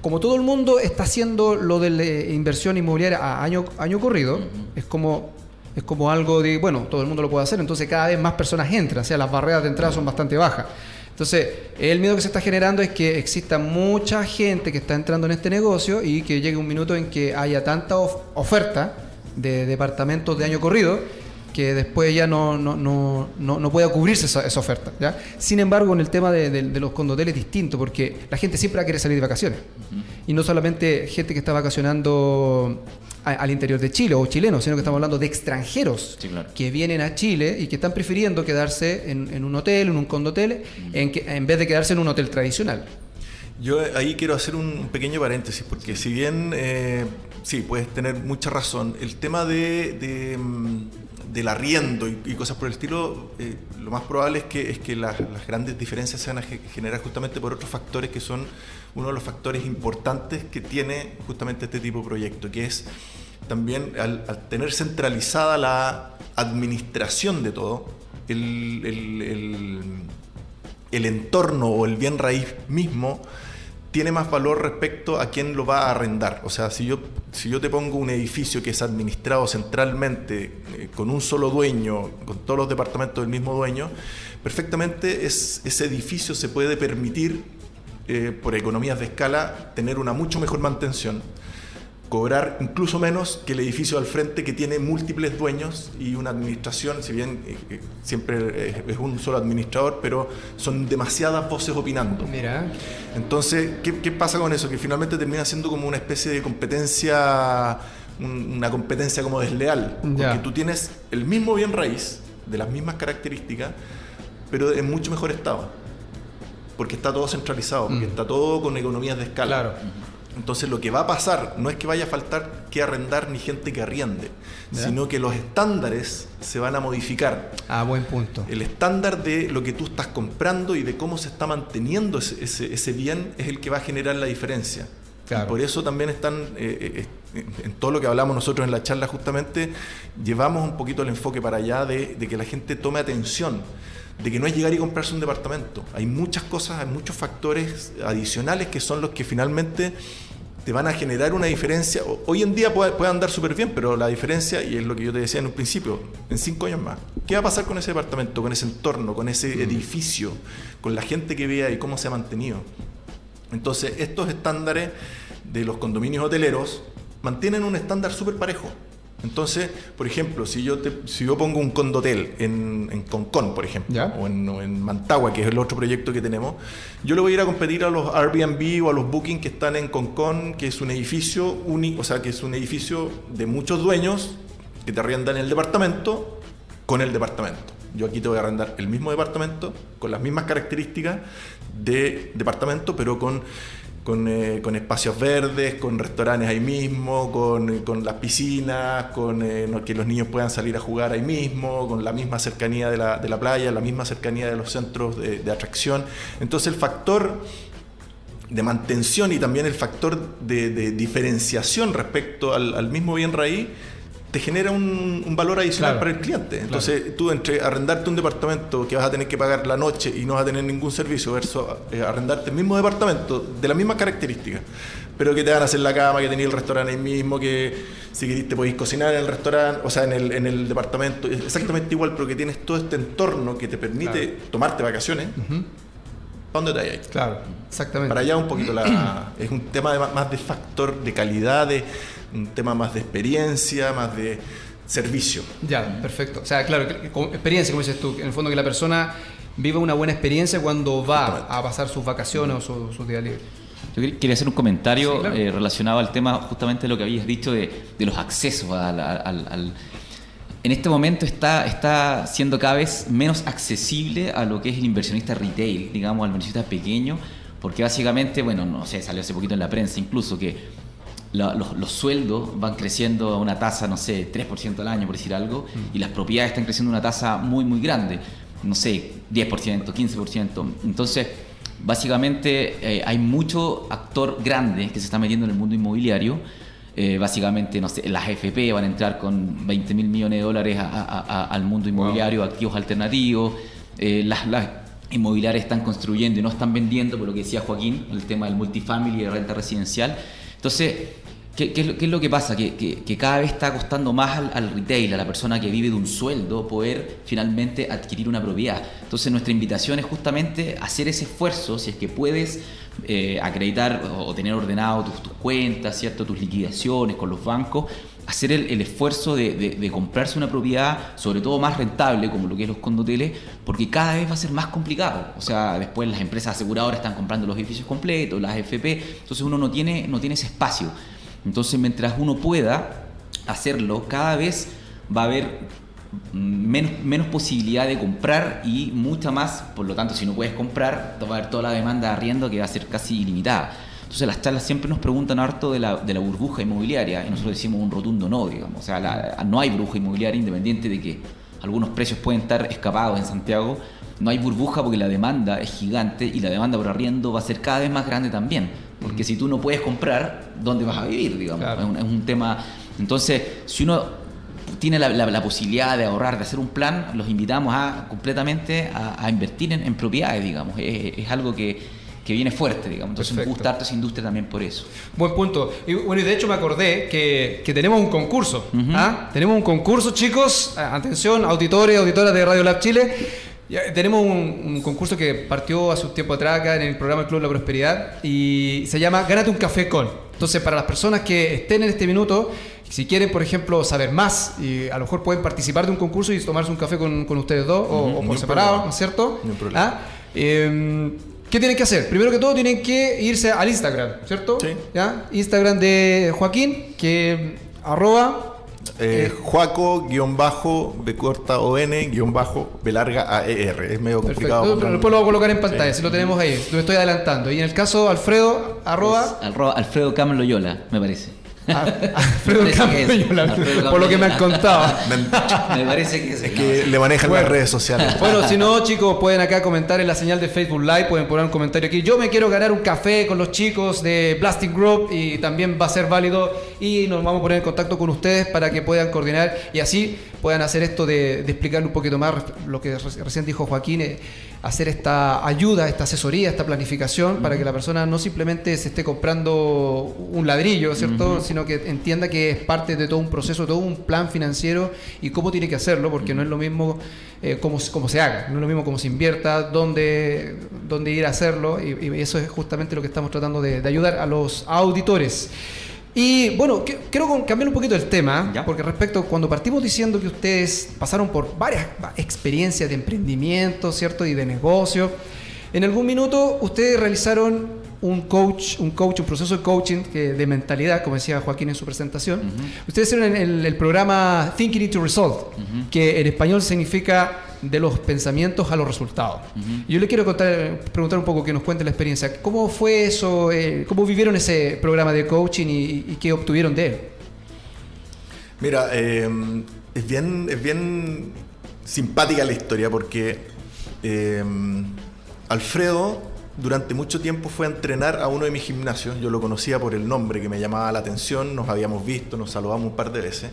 B: como todo el mundo está haciendo lo de la inversión inmobiliaria a año, año corrido, es como es como algo de, bueno, todo el mundo lo puede hacer, entonces cada vez más personas entran, o sea, las barreras de entrada son bastante bajas. Entonces, el miedo que se está generando es que exista mucha gente que está entrando en este negocio y que llegue un minuto en que haya tanta of- oferta de departamentos de año corrido que después ya no, no, no, no, no pueda cubrirse esa, esa oferta. ¿ya? Sin embargo, en el tema de, de- de los condoteles es distinto, porque la gente siempre va a querer salir de vacaciones. Y no solamente gente que está vacacionando a- al interior de Chile o chilenos, sino que estamos hablando de extranjeros
D: Sí, claro.
B: que vienen a Chile y que están prefiriendo quedarse en, en un hotel, en un condotel, en, que, en vez de quedarse en un hotel tradicional.
C: Yo ahí quiero hacer un pequeño paréntesis, porque si bien, eh, sí, puedes tener mucha razón, el tema de, de, mm, del arriendo y, y cosas por el estilo, eh, lo más probable es que, es que las, las grandes diferencias se van a ge- generar justamente por otros factores que son uno de los factores importantes que tiene justamente este tipo de proyecto, que es también al, tener centralizada la administración de todo, el- entorno o el bien raíz mismo tiene más valor respecto a quién lo va a arrendar. O sea, si yo, si yo te pongo un edificio que es administrado centralmente eh, con un solo dueño, con todos los departamentos del mismo dueño, perfectamente es, ese edificio se puede permitir, eh, por economías de escala, tener una mucho mejor mantención cobrar incluso menos que el edificio al frente que tiene múltiples dueños y una administración, si bien eh, eh, siempre eh, es un solo administrador, pero son demasiadas voces opinando.
B: Mira,
C: Entonces, ¿qué, qué pasa con eso? Que finalmente termina siendo como una especie de competencia, un- una competencia como desleal, porque tú tienes el mismo bien raíz, de las mismas características, pero en mucho mejor estado, porque está todo centralizado, porque
B: Mm.
C: está todo con economías de escala.
B: claro.
C: Entonces lo que va a pasar no es que vaya a faltar que arrendar ni gente que arriende, sino que los estándares se van a modificar.
B: Ah, buen punto.
C: El estándar de lo que tú estás comprando y de cómo se está manteniendo ese, ese- ese bien es el que va a generar la diferencia.
B: Claro.
C: Y por eso también están, eh, eh, en todo lo que hablamos nosotros en la charla justamente, llevamos un poquito el enfoque para allá de, de que la gente tome atención, de que no es llegar y comprarse un departamento. Hay muchas cosas, hay muchos factores adicionales que son los que finalmente te van a generar una diferencia. Hoy en día puede, puede andar súper bien, pero la diferencia, y es lo que yo te decía en un principio, en cinco años más, ¿qué va a pasar con ese departamento, con ese entorno, con ese edificio, con la gente que vea y cómo se ha mantenido? Entonces, estos estándares de los condominios hoteleros mantienen un estándar súper parejo. Entonces, por ejemplo, si yo, te- si yo pongo un condotel en, en Concón, por ejemplo,
B: Ya.
C: o en, o en Mantagua, que es el otro proyecto que tenemos, yo le voy a ir a competir a los Airbnb o a los Booking que están en Concón, que es un edificio único, o sea, que es un edificio de muchos dueños que te arriendan el departamento con el departamento. Yo aquí te voy a arrendar el mismo departamento, con las mismas características de departamento, pero con, con, eh, con espacios verdes, con restaurantes ahí mismo, con, las piscinas, con eh, que los niños puedan salir a jugar ahí mismo, con la misma cercanía de la, playa, la misma cercanía de los centros de, de atracción. Entonces el factor de mantención y también el factor de, de diferenciación respecto al, al mismo bien raíz te genera un, un valor adicional
B: Claro.
C: para el cliente. Entonces, tú entre arrendarte un departamento que vas a tener que pagar la noche y no vas a tener ningún servicio, versus eh, arrendarte el mismo departamento de las mismas características, pero que te van a hacer la cama, que tenéis el restaurante ahí mismo, que si querés te podéis cocinar en el restaurante, o sea, en el, en el departamento, exactamente igual, pero que tienes todo este entorno que te permite tomarte vacaciones. ¿Para dónde te hay?
B: Claro, exactamente.
C: Para allá un poquito la, es un tema de, más de factor de calidad, de, un tema más de experiencia, más de servicio.
B: Ya, perfecto. O sea, claro, experiencia, como dices tú, en el fondo que la persona viva una buena experiencia cuando va a pasar sus vacaciones o su- sus días libres.
D: Yo quer- quería hacer un comentario
B: Sí, claro.
D: eh, relacionado al tema justamente de lo que habías dicho de, de los accesos al, al- al- En este momento está, está siendo cada vez menos accesible a lo que es el inversionista retail, digamos, al inversionista pequeño, porque básicamente, bueno, no sé, salió hace poquito en la prensa incluso que la- los, los sueldos van creciendo a una tasa, no sé, 3% al año, por decir algo, y las propiedades están creciendo a una tasa muy, muy grande, no sé, 10%, 15%. Entonces, básicamente eh, hay mucho actor grande que se está metiendo en el mundo inmobiliario. Eh, básicamente, no sé, las FP van a entrar con 20 mil millones de dólares a- a- a- al mundo inmobiliario, activos alternativos. Eh, las, las inmobiliarias están construyendo y no están vendiendo, por lo que decía Joaquín, el tema del multifamily y de renta residencial. Entonces, ¿qué, es, lo, que pasa? Que, cada vez está costando más al, al retail, a la persona que vive de un sueldo, poder finalmente adquirir una propiedad. Entonces, nuestra invitación es justamente hacer ese esfuerzo, si es que puedes eh, acreditar o, tener ordenado tus, cuentas, ¿cierto? tus liquidaciones con los bancos, hacer el, esfuerzo de comprarse una propiedad, sobre todo más rentable, como lo que es los condoteles, porque cada vez va a ser más complicado. O sea, después las empresas aseguradoras están comprando los edificios completos, las FP, entonces uno no tiene, no tiene ese espacio. Entonces, mientras uno pueda hacerlo, cada vez va a haber menos, menos posibilidad de comprar y mucha más, por lo tanto, si no puedes comprar, va a haber toda la demanda de arriendo que va a ser casi ilimitada. Entonces las charlas siempre nos preguntan harto de la, de la burbuja inmobiliaria y nosotros decimos un rotundo no, digamos. O sea, la- no hay burbuja inmobiliaria independiente de que algunos precios pueden estar escapados en Santiago. No hay burbuja porque la demanda es gigante y la demanda por arriendo va a ser cada vez más grande también. Porque si tú no puedes comprar, ¿dónde vas a vivir? Digamos.
B: Claro.
D: Es, un, es un tema... Entonces, si uno tiene la, la- la posibilidad de ahorrar, de hacer un plan, los invitamos a completamente a, a invertir en, en propiedades, digamos. Es, es algo que, que viene fuerte, digamos. Entonces
B: Perfecto.
D: nos gusta harto esa industria también por eso.
B: Buen punto. Y bueno, y de hecho me acordé que, que tenemos un concurso. ¿ah? Tenemos un concurso, chicos. Atención, auditores, auditoras de Radio Lab Chile. Ya, tenemos un, un concurso que partió hace un tiempo atrás acá en el programa El Club de la Prosperidad y se llama Gánate un café con. Entonces, para las personas que estén en este minuto, si quieren, por ejemplo, saber más, y a lo mejor pueden participar de un concurso y tomarse un café con, con ustedes dos o- por separado,
C: problema.
B: ¿no es cierto?
C: Un problema.
B: ¿Ah? Eh, ¿Qué tienen que hacer? Primero que todo tienen que irse al Instagram, ¿cierto?
C: Sí.
B: ¿Ya? Instagram de Joaquín, que arroba
C: Eh,
B: Eh,
C: Juaco, guion bajo, B corta O N, guion bajo, B larga A E R. Es medio complicado.
B: perfecto.
C: con-
B: Después lo voy a colocar en pantalla,
C: Sí.
B: si lo tenemos ahí. Lo estoy adelantando. Y en el caso Alfredo, arroba
D: Alro- Alfredo Cam Loyola, me parece.
B: A- Alfredo
D: Me parece que es.
B: Campello, la-
D: Alfredo
B: por lo que me han contado.
D: Me parece que es,
C: Es que le manejan
B: Bueno.
C: las redes sociales.
B: Bueno, si no, chicos, pueden acá comentar en la señal de Facebook Live, pueden poner un comentario aquí. Yo me quiero ganar un café con los chicos de Plastic Group y también va a ser válido y nos vamos a poner en contacto con ustedes para que puedan coordinar y así puedan hacer esto de, de explicarle un poquito más lo que re- recién dijo Joaquín, eh, hacer esta ayuda, esta asesoría, esta planificación para que la persona no simplemente se esté comprando un ladrillo, ¿cierto? Sino que entienda que es parte de todo un proceso, todo un plan financiero y cómo tiene que hacerlo, porque no es lo mismo eh, cómo, se- cómo se haga, no es lo mismo cómo se invierta, dónde, dónde ir a hacerlo, y, y eso es justamente lo que estamos tratando de, de ayudar a los auditores. Y bueno, que- quiero con- cambiar un poquito el tema,
D: Ya.
B: porque respecto, cuando partimos diciendo que ustedes pasaron por varias va- experiencias de emprendimiento, ¿cierto? Y de negocio, en algún minuto ustedes realizaron un coach, un coach, un proceso de coaching que- de mentalidad, como decía Joaquín en su presentación. Ustedes hicieron el, el programa Thinking into Result, que en español significa de los pensamientos a los resultados. Y Yo le quiero contar, preguntar un poco que nos cuente la experiencia. ¿Cómo fue eso? eh, ¿Cómo vivieron ese programa de coaching y, y qué obtuvieron de él?
C: Mira, eh, es, bien, es bien simpática la historia porque eh, Alfredo durante mucho tiempo fue a entrenar a uno de mis gimnasios. Yo lo conocía por el nombre que me llamaba la atención, nos habíamos visto, nos saludamos un par de veces.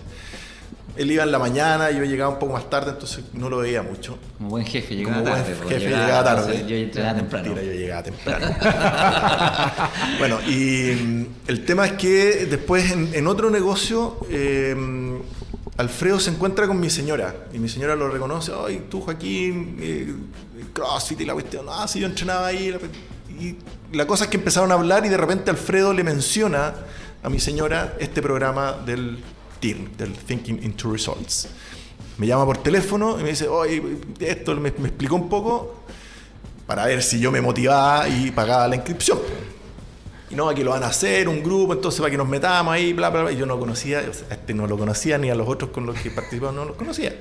C: Él iba en la mañana, yo llegaba un poco más tarde, entonces no lo veía mucho.
D: Como buen jefe, llegaba
C: Como buen
D: tarde. pues,
C: jefe llegaba tarde.
D: Yo entrenaba temprano.
C: Mentira, yo llegaba temprano. bueno, y mm, el tema es que después en, en otro negocio, eh, Alfredo se encuentra con mi señora y mi señora lo reconoce. Ay, tú, Joaquín, eh, CrossFit y la cuestión. Ah, sí, yo entrenaba ahí. la- Y la cosa es que empezaron a hablar y de repente Alfredo le menciona a mi señora este programa del TIR, del Thinking into Results. Me llama por teléfono y me dice, oye, esto me, explicó un poco para ver si yo me motivaba y pagaba la inscripción. y no, aquí lo van a hacer, un grupo, entonces para que nos metamos ahí, bla, bla, bla. Y yo no conocía, este no lo conocía ni a los otros con los que participaban, no los conocía.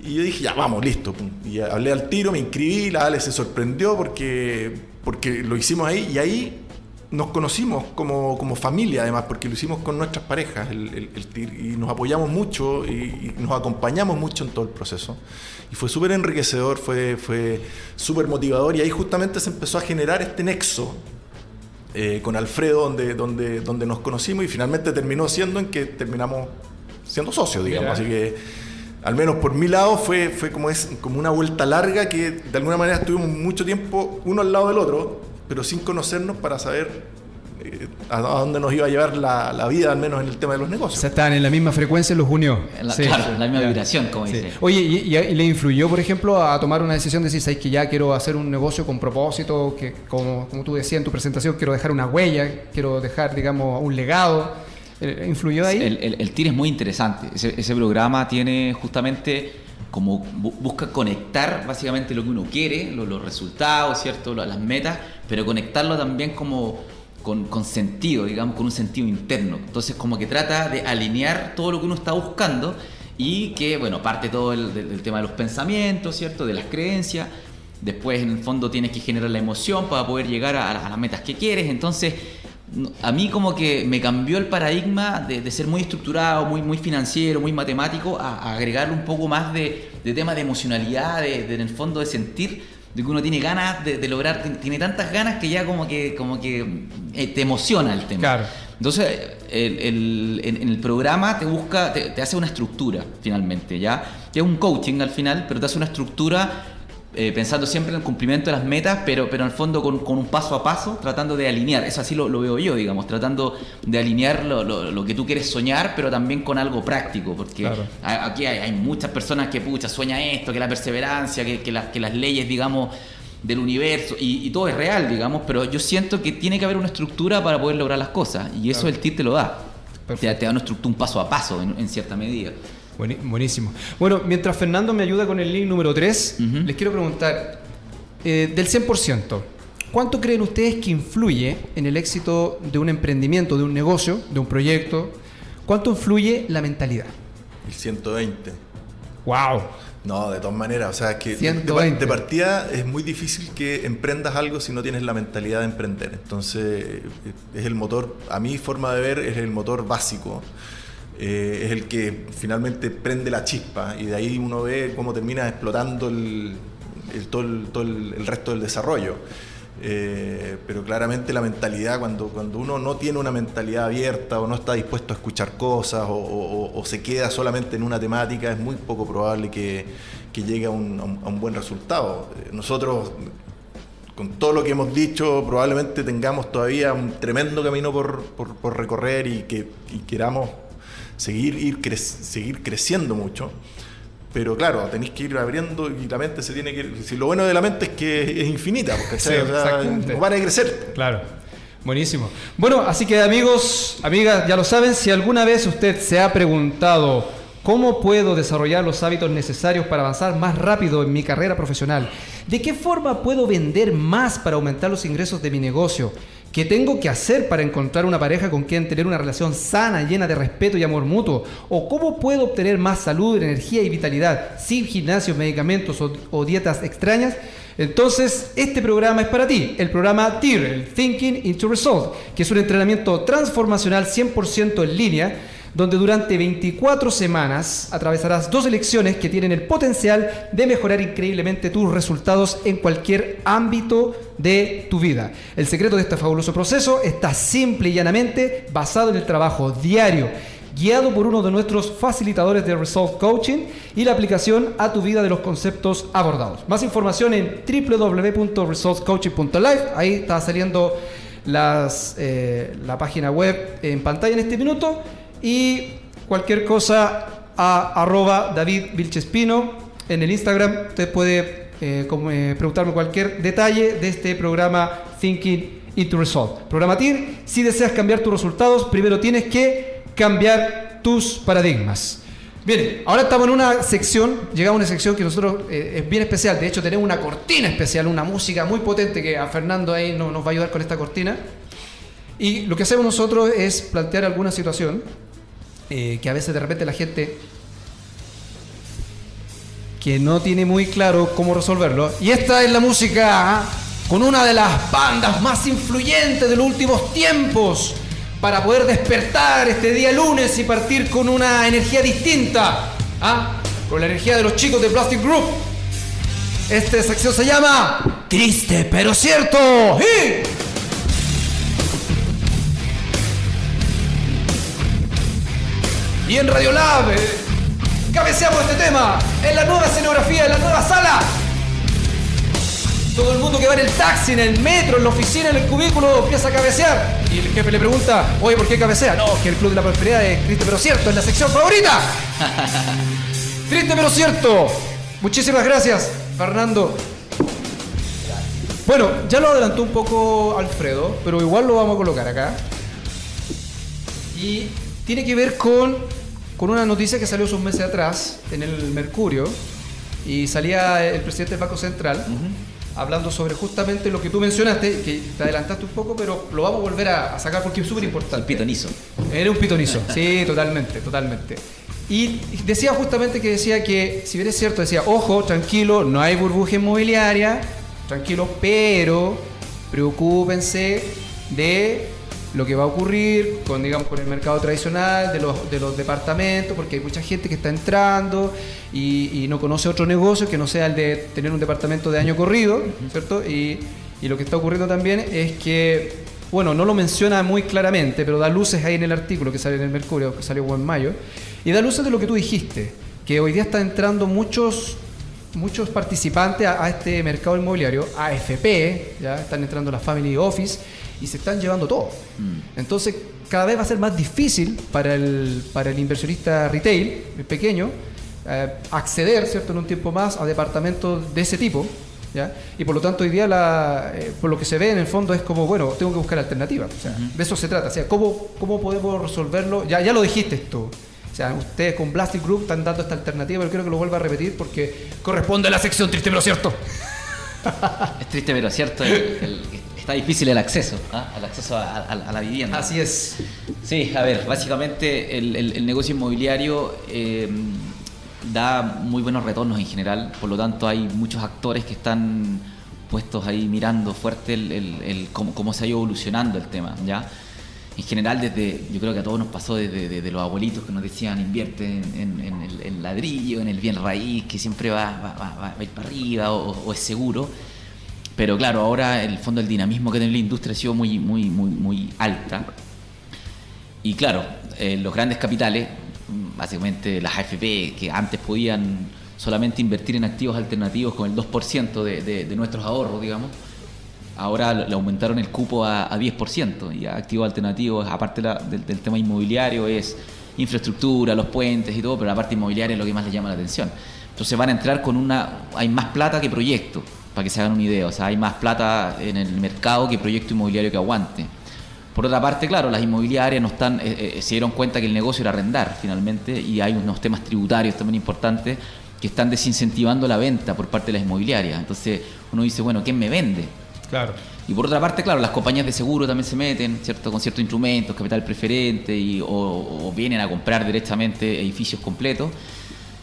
C: Y yo dije, ya, vamos, listo. Y hablé al tiro, me inscribí, la Ale se sorprendió porque, porque lo hicimos ahí y ahí nos conocimos como, como familia además, porque lo hicimos con nuestras parejas, el, el, TIR, y nos apoyamos mucho y, nos acompañamos mucho en todo el proceso. Y fue súper enriquecedor, fue, fue súper motivador y ahí justamente se empezó a generar este nexo eh, con Alfredo donde, donde, donde nos conocimos y finalmente terminó siendo en que terminamos siendo socios, digamos. Así que al menos por mi lado, fue, fue como, es, como una vuelta larga que de alguna manera estuvimos mucho tiempo uno al lado del otro, pero sin conocernos para saber eh, a dónde nos iba a llevar la, vida, al menos en el tema de los negocios. O
B: sea, estaban en la misma frecuencia, los unió.
D: la, Claro, en la misma vibración, como dice.
B: Oye, y, le influyó, por ejemplo, a tomar una decisión de decir, ¿sabes que ya quiero hacer un negocio con propósito? Que, como, como tú decías en tu presentación, quiero dejar una huella, quiero dejar, digamos, un legado. Eh, ¿Influyó ahí?
D: El, el, TIR es muy interesante. Ese, programa tiene justamente como busca conectar básicamente lo que uno quiere, los, resultados, ¿cierto? las metas, pero conectarlo también como con, sentido, digamos, con un sentido interno. Entonces como que trata de alinear todo lo que uno está buscando y que, bueno, parte todo el, tema de los pensamientos, ¿cierto? De las creencias. Después, en el fondo, tienes que generar la emoción para poder llegar a, a las metas que quieres. Entonces, a mí como que me cambió el paradigma de, ser muy estructurado, muy, muy financiero, muy matemático, a, agregarle un poco más de, de tema de emocionalidad, de, en el fondo de sentir de que uno tiene ganas de, lograr, tiene tantas ganas que ya como que, como que eh, te emociona el tema.
B: Claro.
D: Entonces, el, en, el programa te busca, te, te, hace una estructura finalmente, ¿ya? Que es un coaching al final, pero te hace una estructura eh, pensando siempre en el cumplimiento de las metas, pero, pero en el fondo con, un paso a paso, tratando de alinear, eso así lo, veo yo, digamos, tratando de alinear lo, que tú quieres soñar, pero también con algo práctico, porque aquí hay, muchas personas que, pucha, sueña esto, que la perseverancia, que, que, que las leyes, digamos, del universo, y, todo es real, digamos, pero yo siento que tiene que haber una estructura para poder lograr las cosas, y eso el TIR te lo da. Te, da una estructura, un paso a paso, en cierta medida.
B: Buenísimo. Bueno, mientras Fernando me ayuda con el link número 3, les quiero preguntar, eh, del 100%, ¿cuánto creen ustedes que influye en el éxito de un emprendimiento, de un negocio, de un proyecto? ¿Cuánto influye la mentalidad?
C: El 120.
B: ¡Wow!
C: No, de todas maneras, o sea, que de, partida es muy difícil que emprendas algo si no tienes la mentalidad de emprender. Entonces, es el motor, a mi forma de ver, es el motor básico. Eh, es el que finalmente prende la chispa y de ahí uno ve cómo termina explotando el, todo, el, resto del desarrollo. Eh, pero claramente la mentalidad, cuando, cuando uno no tiene una mentalidad abierta o no está dispuesto a escuchar cosas o, se queda solamente en una temática, es muy poco probable que, llegue a un, buen resultado. Eh, nosotros, con todo lo que hemos dicho, probablemente tengamos todavía un tremendo camino por, recorrer y que y queramos seguir, ir seguir creciendo mucho. Pero claro, tenéis que ir abriendo y la mente se tiene que Si lo bueno de la mente es que es infinita, porque no para de crecer.
B: Claro. Buenísimo. Bueno, así que amigos, amigas, ya lo saben, si alguna vez usted se ha preguntado cómo puedo desarrollar los hábitos necesarios para avanzar más rápido en mi carrera profesional, de qué forma puedo vender más para aumentar los ingresos de mi negocio, ¿Qué tengo que hacer para encontrar una pareja con quien tener una relación sana, llena de respeto y amor mutuo? ¿O cómo puedo obtener más salud, energía y vitalidad sin gimnasios, medicamentos o, dietas extrañas? Entonces, este programa es para ti, el programa TIR, el Thinking into Result, que es un entrenamiento transformacional 100% en línea donde durante 24 semanas atravesarás dos elecciones que tienen el potencial de mejorar increíblemente tus resultados en cualquier ámbito de tu vida. El secreto de este fabuloso proceso está simple y llanamente basado en el trabajo diario guiado por uno de nuestros facilitadores de Resolve Coaching y la aplicación a tu vida de los conceptos abordados. Más información en www.resolvecoaching.live. Ahí está saliendo eh, la página web en pantalla en este minuto y cualquier cosa a arroba en el Instagram. Usted puede eh, eh, preguntarme cualquier detalle de este programa Thinking into Resolve. Programa TIR, si deseas cambiar tus resultados, primero tienes que cambiar tus paradigmas. Bien, ahora estamos en una sección, llegamos a una sección que nosotros eh, es bien especial. De hecho, tenemos una cortina especial, una música muy potente que a Fernando ahí nos va a ayudar con esta cortina. Y lo que hacemos nosotros es plantear alguna situación eh, que a veces de repente la gente que no tiene muy claro cómo resolverlo. Y esta es la música ¿ah? con una de las bandas más influyentes de los últimos tiempos para poder despertar este día lunes y partir con una energía distinta, ¿ah? con la energía de los chicos de Plastic Group. Esta sección se llama Triste pero cierto. Y en Radio Lab eh, cabeceamos este tema en la nueva escenografía, en la nueva sala. Todo el mundo que va en el taxi, en el metro, en la oficina, en el cubículo, empieza a cabecear. Y el jefe le pregunta, oye, ¿por qué cabecea? No, que el Club de la Prosperidad es triste pero cierto, es la sección favorita. triste pero cierto. Muchísimas gracias, Fernando. Bueno, ya lo adelantó un poco Alfredo, pero igual lo vamos a colocar acá. Y tiene que ver con, con una noticia que salió hace un mes atrás en el Mercurio y salía el presidente del Banco Central hablando sobre justamente lo que tú mencionaste, que te adelantaste un poco, pero lo vamos a volver a, a sacar porque es súper importante.
D: El pitonizo.
B: Era un pitonizo, sí, totalmente, totalmente. Y decía justamente que decía que, si bien es cierto, decía, ojo, tranquilo, no hay burbuja inmobiliaria, tranquilo, pero preocúpense de lo que va a ocurrir con, digamos, con el mercado tradicional, de los, de los departamentos, porque hay mucha gente que está entrando y, y no conoce otro negocio que no sea el de tener un departamento de año corrido, ¿cierto? Y, y lo que está ocurriendo también es que, bueno, no lo menciona muy claramente, pero da luces ahí en el artículo que sale en el Mercurio, que salió en mayo, y da luces de lo que tú dijiste, que hoy día están entrando muchos muchos participantes a, a este mercado inmobiliario, AFP, ya están entrando las Family Office y se están llevando todo. Entonces, cada vez va a ser más difícil para el, para el inversionista retail, el pequeño, eh, acceder, ¿cierto?, en un tiempo más a departamentos de ese tipo. ¿ya? Y por lo tanto, hoy día, la, eh, por lo que se ve en el fondo, es como, bueno, tengo que buscar alternativas. O sea, De eso se trata. O sea, ¿cómo, cómo podemos resolverlo? Ya, ya lo dijiste tú. O sea, ustedes con Plastic Group están dando esta alternativa, pero quiero que lo vuelva a repetir porque corresponde a la sección triste pero cierto.
D: Es triste, pero cierto. el- el- está difícil el acceso, ¿ah? el acceso a, a- a la vivienda.
B: Así es.
D: Sí, a ver, básicamente el, el- el negocio inmobiliario eh, da muy buenos retornos en general, por lo tanto hay muchos actores que están puestos ahí mirando fuerte el, el- cómo, cómo se ha ido evolucionando el tema, ¿ya? En general, desde, yo creo que a todos nos pasó desde, desde los abuelitos que nos decían invierte en, en- en el, el ladrillo, en el bien raíz, que siempre va, va- va- va a ir para arriba o, o es seguro. Pero claro, ahora el fondo del dinamismo que tiene la industria ha sido muy, muy, muy, muy alta. Y claro, eh, los grandes capitales, básicamente las AFP, que antes podían solamente invertir en activos alternativos con el 2% de, nuestros ahorros, digamos, ahora le aumentaron el cupo a, a 10%. Y activos alternativos, aparte del, del tema inmobiliario, es infraestructura, los puentes y todo, pero la parte inmobiliaria es lo que más les llama la atención. Entonces van a entrar con una... Hay más plata que proyecto, para que se hagan una idea. O sea, hay más plata en el mercado que proyecto inmobiliario que aguante. Por otra parte, claro, las inmobiliarias no están, eh, eh, se dieron cuenta que el negocio era arrendar finalmente y hay unos temas tributarios también importantes que están desincentivando la venta por parte de las inmobiliarias. Entonces uno dice, bueno, ¿quién me vende?
B: Claro.
D: Y por otra parte, claro, las compañías de seguro también se meten, ¿cierto? Con ciertos instrumentos, capital preferente, y, o, o vienen a comprar directamente edificios completos.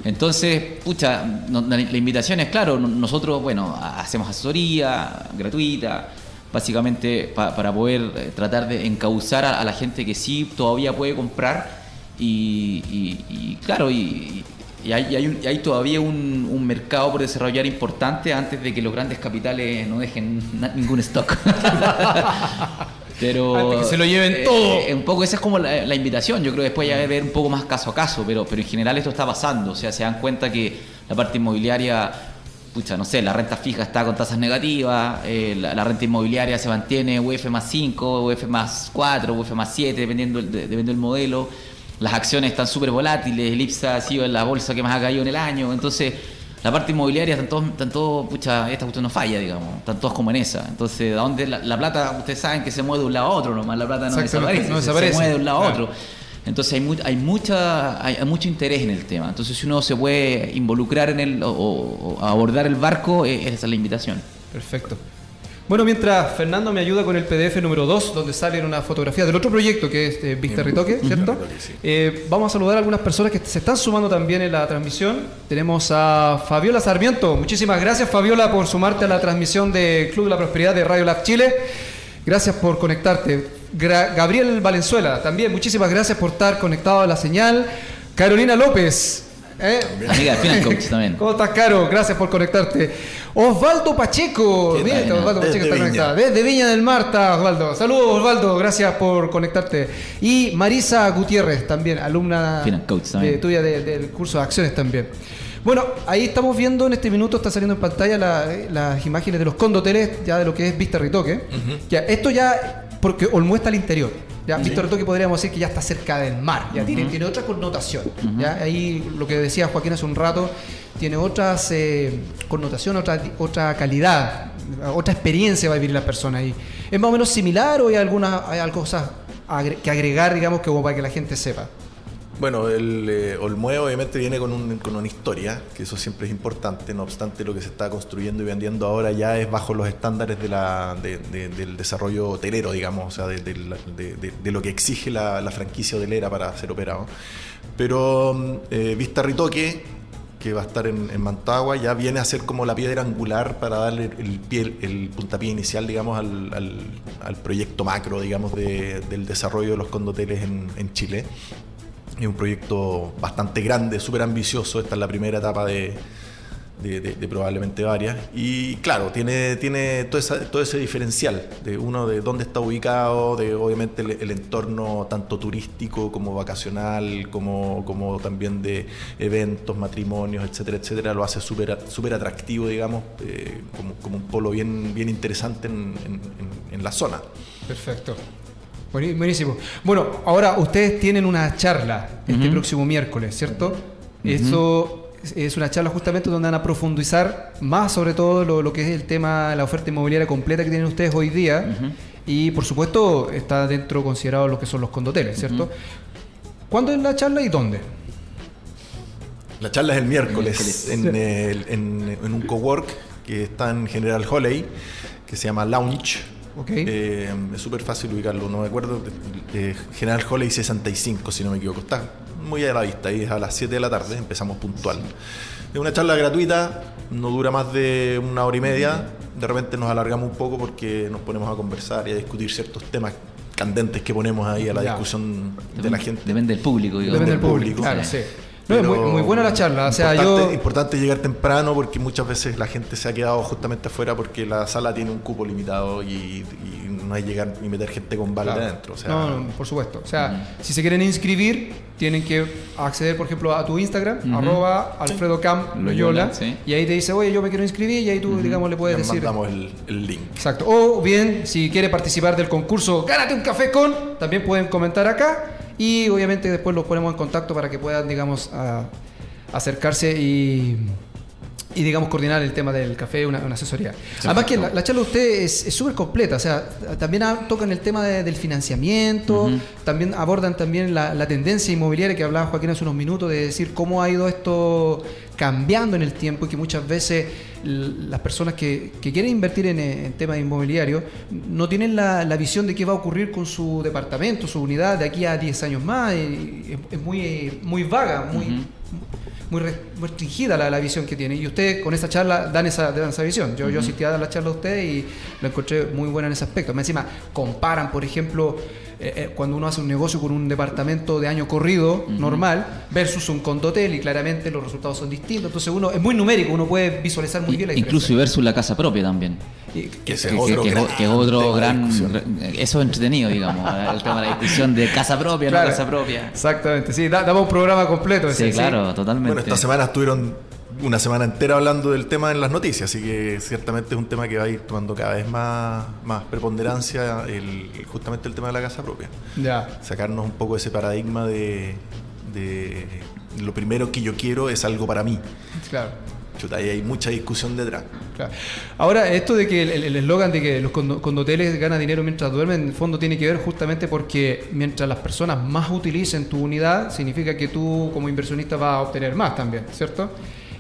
D: Entonces, pucha, la, invitación es, claro, no- nosotros, bueno, ha- hacemos asesoría gratuita, básicamente pa- para poder eh, tratar de encauzar a, la gente que sí todavía puede comprar. Y, claro, y, hay, todavía un, mercado por desarrollar importante antes de que los grandes capitales no dejen ningún stock. Pero
B: Antes que se lo lleven
D: eh,
B: todo.
D: eh, un poco esa es como la, la invitación. Yo creo que después ya ver un poco más caso a caso, pero, pero en general esto está pasando. O sea, se dan cuenta que la parte inmobiliaria, pucha, no sé, la renta fija está con tasas negativas, eh, la, la renta inmobiliaria se mantiene UF más 5, UF más 4, UF más 7, dependiendo, de- dependiendo del modelo. Las acciones están súper volátiles, el IPSA ha sido la bolsa que más ha caído en el año. Entonces, la parte inmobiliaria, están todos, están todos, pucha, esta cuestión no falla, digamos, están todos como en esa. Entonces, ¿a dónde la, la plata, ustedes saben que se mueve de un lado a otro nomás, la plata no desaparece,
B: no
D: se-
B: desaparece.
D: se mueve de un lado a
B: Claro.
D: otro. Entonces hay, mu- hay, mucha, hay, mucho interés en el tema. Entonces si uno se puede involucrar en el o, o- abordar el barco, eh, esa es la invitación.
B: Perfecto. Bueno, mientras Fernando me ayuda con el PDF número 2, donde sale una fotografía del otro proyecto que es eh, Vista Ritoque, ¿cierto?
C: Sí.
B: Eh, vamos a saludar a algunas personas que se están sumando también en la transmisión. Tenemos a Fabiola Sarmiento. Muchísimas gracias, Fabiola, por sumarte a la transmisión de Club de la Prosperidad de Radio Lab Chile. Gracias por conectarte. Gra- Gabriel Valenzuela, también muchísimas gracias por estar conectado a la señal. Carolina López. ¿eh?
D: Amiga Final Coach también.
B: ¿Cómo estás, Caro? Gracias por conectarte. Osvaldo Pacheco. Osvaldo
C: Desde
B: Pacheco está
C: Viña.
B: conectado. Desde Viña del Mar está Osvaldo. Saludos, Osvaldo. Gracias por conectarte. Y Marisa Gutiérrez, también, alumna
D: Coach
B: de- tuya de- del curso de acciones también. Bueno, ahí estamos viendo en este minuto, está saliendo en pantalla la- las imágenes de los condoteles, ya de lo que es Vista Ritoque. ya, esto ya, porque Olmué está al interior. Ya, Vista Ritoque podríamos decir que ya está cerca del mar, ya tiene, tiene otra connotación. ya, ahí lo que decía Joaquín hace un rato, tiene otras eh, connotaciones, otra, otra calidad, otra experiencia va a vivir la persona ahí. ¿Es más o menos similar o hay alguna hay cosas que agregar, digamos, que como para que la gente sepa?
C: Bueno, el eh, Olmué obviamente viene con, un- con una historia, que eso siempre es importante, no obstante lo que se está construyendo y vendiendo ahora ya es bajo los estándares del desarrollo hotelero, digamos, o sea, de, lo que exige la, la franquicia hotelera para ser operado. Pero mm, eh, Vista Ritoque, que va a estar en, Mantagua, ya viene a ser como la piedra angular para darle el, pie, el puntapié inicial, digamos, al, proyecto macro, digamos, de- del desarrollo de los condoteles en Chile. Es un proyecto bastante grande, súper ambicioso. Esta es la primera etapa de, de- probablemente varias. Y claro, tiene, tiene todo, esa- todo ese diferencial de uno de dónde está ubicado, de obviamente el, entorno tanto turístico como vacacional, como, como también de eventos, matrimonios, etcétera, etcétera. Lo hace súper atractivo, digamos, eh, como, como un polo bien, bien interesante en- en la zona.
B: Perfecto. Buení- Buenísimo. Bueno, ahora ustedes tienen una charla este próximo miércoles, ¿cierto? Eso es- una charla justamente donde van a profundizar más sobre todo lo, lo que es el tema, la oferta inmobiliaria completa que tienen ustedes hoy día. Y por supuesto está dentro considerado lo que son los condoteles, ¿cierto? ¿Cuándo es la charla y dónde?
C: La charla es el miércoles,
D: El
C: en, el- en- en un cowork que está en General Holley, que se llama Lounge.
B: Ok.
C: Eh, es súper fácil ubicarlo, no me acuerdo. de General Holley 65, si no me equivoco. Está muy a la vista, y es a las 7 de la tarde, empezamos puntual. Es una charla gratuita, no dura más de una hora y media. De repente nos alargamos un poco porque nos ponemos a conversar y a discutir ciertos temas candentes que ponemos ahí a la
B: Ya.
C: discusión de la gente.
D: Depende del público, digamos.
B: Depende del
C: del
B: público,
C: público.
B: claro,
D: Sí.
B: No, es muy,
C: Pero
B: muy buena la charla. O sea,
C: importante,
B: yo.
C: importante llegar temprano porque muchas veces la gente se ha quedado justamente afuera porque la sala tiene un cupo limitado y, y no hay llegar ni meter gente con balas
B: Claro.
C: adentro. O sea,
B: no, no, por supuesto. O sea, si se quieren inscribir, tienen que acceder, por ejemplo, a tu Instagram,
D: Ujú.
B: arroba Alfredo Camp
D: Loyola,
B: Loyola,
D: sí.
B: y ahí te dice, oye, yo me quiero inscribir, y ahí tú, digamos, le puedes
C: les
B: decir.
C: mandamos el, el link.
B: Exacto. O bien, si quiere participar del concurso Gánate un café con, también pueden comentar acá y obviamente después los ponemos en contacto para que puedan, digamos, a- acercarse y, y, digamos, coordinar el tema del café, una, una asesoría. Además que la, la charla de usted es súper completa, o sea, también tocan el tema de- del financiamiento, también abordan también la, la tendencia inmobiliaria que hablaba Joaquín hace unos minutos, de decir cómo ha ido esto cambiando en el tiempo y que muchas veces las personas que, que quieren invertir en, en temas inmobiliarios no tienen la, la visión de qué va a ocurrir con su departamento, su unidad de aquí a 10 años más. y es, es muy, muy vaga, muy, muy restringida la, la visión que tiene. Y ustedes con esa charla dan esa, dan esa visión. Yo, yo asistí a la charla de ustedes y la encontré muy buena en ese aspecto. Más encima, comparan, por ejemplo, eh, eh, cuando uno hace un negocio con un departamento de año corrido normal versus un condotel y claramente los resultados son distintos. Entonces uno es muy numérico, uno puede visualizar muy bien la
D: Incluso y
B: diferencia.
D: versus la casa propia también.
B: Y-
C: Que es otro
D: que-
C: gran
D: que es otro gran. Eso es entretenido, digamos. El tema de la discusión de casa propia,
B: Claro.
D: no casa propia.
B: Exactamente, sí, da- damos un programa completo. ese,
D: Sí, claro, totalmente.
C: Bueno, esta semana estuvieron una semana entera hablando del tema en las noticias, así que ciertamente es un tema que va a ir tomando cada vez más, más preponderancia, el, justamente el tema de la casa propia.
B: Ya.
C: Sacarnos un poco ese paradigma de, de lo primero que yo quiero es algo para mí.
B: Claro.
C: Chuta, ahí hay mucha discusión detrás.
B: Claro. Ahora, esto de que el- eslogan de que los condo- condoteles ganan dinero mientras duermen, en el fondo tiene que ver justamente porque mientras las personas más utilicen tu unidad, significa que tú como inversionista vas a obtener más también, ¿cierto?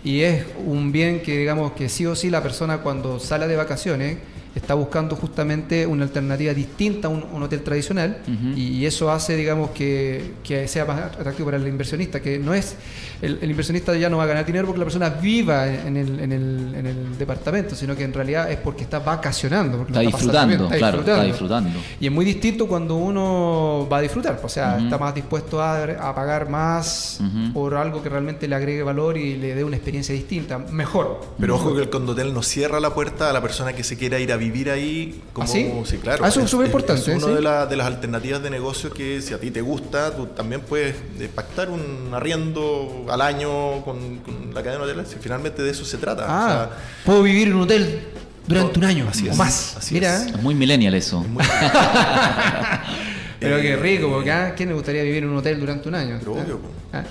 B: Y es un bien que digamos que sí o sí la persona cuando sale de vacaciones está buscando justamente una alternativa distinta a un, un hotel tradicional
D: Ujú.
B: y, y eso hace, digamos, que, que sea más atractivo para el inversionista, que no es, el, el inversionista ya no va a ganar dinero porque la persona viva en el, en el, en el departamento, sino que en realidad es porque está vacacionando. porque
D: Está
B: lo pasando bien,
D: disfrutando, claro, está disfrutando.
B: Y es muy distinto cuando uno va a disfrutar, o sea, está más dispuesto a, a pagar más
D: Ujú.
B: por algo que realmente le agregue valor y le dé una experiencia distinta, mejor.
C: Pero ojo que el condotel no cierra la puerta a la persona que se quiera ir a vivir ahí. Como,
B: ¿Ah, sí?
C: claro.
B: Ah, eso es súper importante,
C: Es una
B: sí.
C: de, la- de las alternativas de negocio que si a ti te gusta, tú también puedes eh, pactar un arriendo al año con, con la cadena hotelera. Si finalmente de eso se trata.
B: Ah,
C: O sea,
B: puedo vivir en un hotel durante un año
C: Así
B: o
C: es,
B: más.
C: así
B: Mira,
C: es.
B: ¿eh?
D: Es muy millennial eso.
C: muy-
B: pero
C: Eh,
B: qué rico, porque ¿a quién le gustaría vivir en un hotel durante un año?
C: Pero obvio.
B: Ah.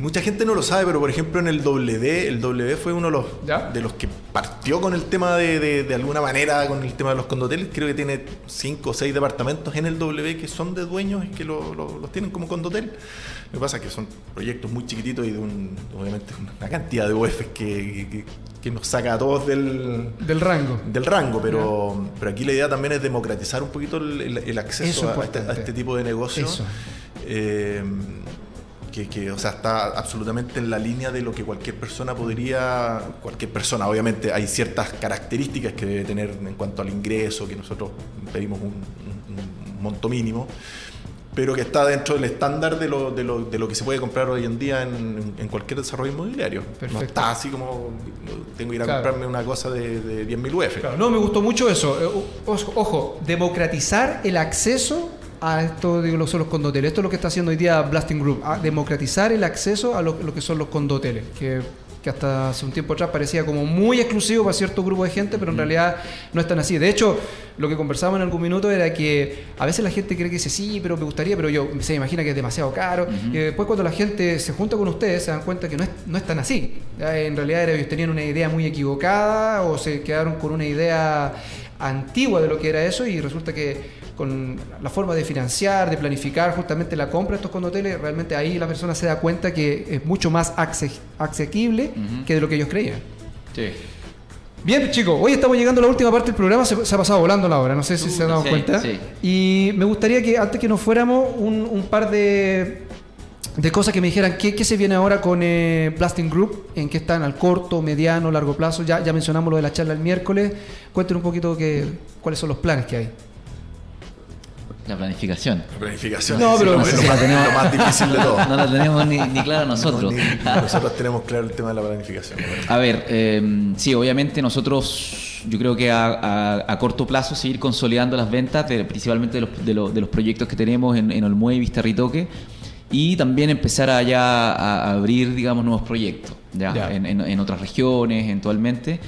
C: Mucha gente no lo sabe, pero por ejemplo en el W, el W fue uno de los,
B: ¿Ya?
C: de los que partió con el tema de, de, de alguna manera, con el tema de los condoteles. Creo que tiene cinco o seis departamentos en el W que son de dueños y que lo- lo- los tienen como condotel. Lo que pasa es que son proyectos muy chiquititos y de un, obviamente una cantidad de UEFs que, que, que nos saca a todos del,
B: Del rango.
C: del rango, pero, pero aquí la idea también es democratizar un poquito el, el- el
B: Eso
C: acceso
B: es
C: a este, a este tipo de negocio.
B: Eso.
C: Eh, que, que, o sea, está absolutamente en la línea de lo que cualquier persona podría, cualquier persona, obviamente hay ciertas características que debe tener en cuanto al ingreso, que nosotros pedimos un, un- un monto mínimo, pero que está dentro del estándar de lo, de lo, de lo que se puede comprar hoy en día en, en cualquier desarrollo inmobiliario. No
B: Perfecto.
C: está así como tengo que ir a
B: Claro.
C: comprarme una cosa de, de 10.000 UF.
B: Claro, no, me gustó mucho eso. Eh, ojo, democratizar el acceso a esto digo, lo que son los condoteles. Esto es lo que está haciendo hoy día Blasting Group. a democratizar el acceso a lo, lo que son los condoteles. Que, que hasta hace un tiempo atrás parecía como muy exclusivo para cierto grupo de gente, pero en realidad no es tan así. De hecho, lo que conversábamos en algún minuto era que a veces la gente cree que dice sí, pero me gustaría, pero yo se imagina que es demasiado caro. Y después cuando la gente se junta con ustedes se dan cuenta que no es, no es tan así. En realidad era- ellos tenían una idea muy equivocada o se quedaron con una idea antigua de lo que era eso y resulta que con la forma de financiar, de planificar justamente la compra de estos condoteles, realmente ahí la persona se da cuenta que es mucho más asequible que de lo que ellos creían.
D: Sí.
B: Bien, chicos, hoy estamos llegando a la última parte del programa, se, se ha pasado volando la hora, no sé si se han dado
D: Sí,
B: cuenta.
D: sí.
B: Y me gustaría que antes que nos fuéramos, un, un par de, de cosas que me dijeran qué, qué se viene ahora con eh, Blasting Group, en qué están al corto, mediano, largo plazo. Ya, ya mencionamos lo de la charla el miércoles. Cuéntenos un poquito que, cuáles son los planes que hay.
D: La planificación.
C: La planificación
B: No,
C: es
B: pero- no sé
C: lo
D: si la
C: más,
D: tenemos.
C: lo más difícil de todo.
D: No la tenemos ni, ni clara nosotros.
C: No, ni- nosotros tenemos claro el tema de la planificación.
D: A ver, eh, sí, obviamente nosotros, yo creo que a, a- a corto plazo seguir consolidando las ventas, de- principalmente de los, de, los- de los proyectos que tenemos en, en Olmué y Vista Ritoque, y también empezar a ya a, a abrir, digamos, nuevos proyectos, ya,
B: Ya.
D: En, en- en otras regiones, eventualmente.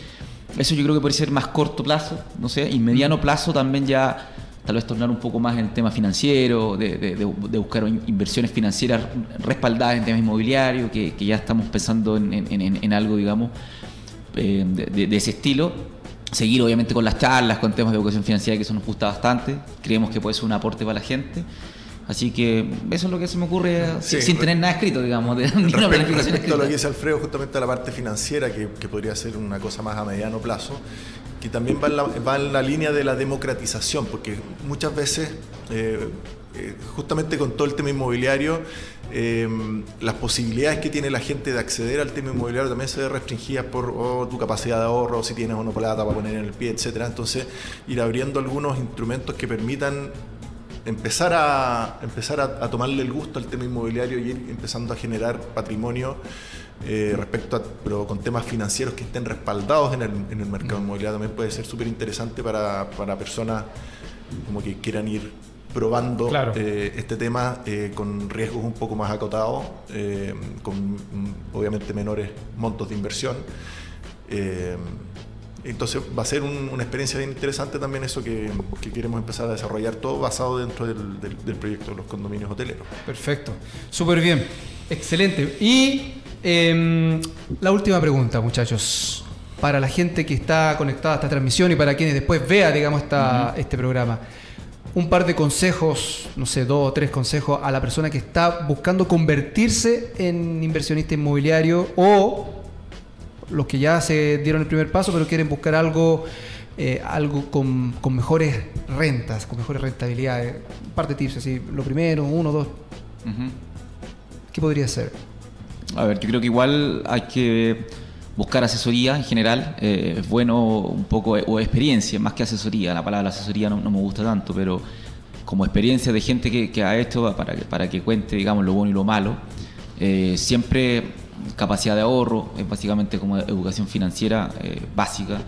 D: Eso yo creo que puede ser más corto plazo, no sé, y mediano plazo también ya tal vez tornar un poco más en el tema financiero, de, de- de- buscar in- inversiones financieras respaldadas en temas inmobiliarios, que, que ya estamos pensando en, en- en- en algo, digamos, eh, de, ese estilo. Seguir obviamente con las charlas, con temas de educación financiera, que eso nos gusta bastante. Creemos que puede ser un aporte para la gente. Así que eso es lo que se me ocurre
C: Sí,
D: sin tener nada escrito, digamos, de
C: Respecto,
D: planificación
C: respecto a lo que dice Alfredo, justamente a la parte financiera, que, que podría ser una cosa más a mediano plazo, que también va en la, va en la línea de la democratización, porque muchas veces, eh, eh, justamente con todo el tema inmobiliario, eh, las posibilidades que tiene la gente de acceder al tema inmobiliario también se ve restringidas por o tu capacidad de ahorro, si tienes o no plata para poner en el pie, etcétera. Entonces, ir abriendo algunos instrumentos que permitan empezar a empezar a, a tomarle el gusto al tema inmobiliario y ir empezando a generar patrimonio eh, respecto a pero con temas financieros que estén respaldados en el, en el mercado inmobiliario también puede ser súper interesante para, para personas como que quieran ir probando
B: Claro.
C: eh, este tema eh, con riesgos un poco más acotados, eh, con mm, obviamente menores montos de inversión. Eh, entonces va a ser un- una experiencia bien interesante también eso que, que queremos empezar a desarrollar todo basado dentro del, del- del proyecto de los condominios hoteleros.
B: Perfecto. Súper bien. Excelente. Y em, la última pregunta, muchachos. Para la gente que está conectada a esta transmisión y para quienes después vea, digamos, esta, este programa. Un par de consejos, no sé, dos o tres consejos a la persona que está buscando convertirse en inversionista inmobiliario o los que ya se dieron el primer paso pero quieren buscar algo eh, algo con, con mejores rentas, con mejores rentabilidades. Un par de tips, así, lo primero, uno, dos. ¿qué podría ser?
D: A ver, yo creo que igual hay que buscar asesoría en general. eh, es bueno un poco, o experiencia, más que asesoría. La palabra asesoría no, me gusta tanto, pero como experiencia de gente que, que ha hecho para que, para que cuente, digamos, lo bueno y lo malo. Eh, siempre capacidad de ahorro, es básicamente como educación financiera eh, básica.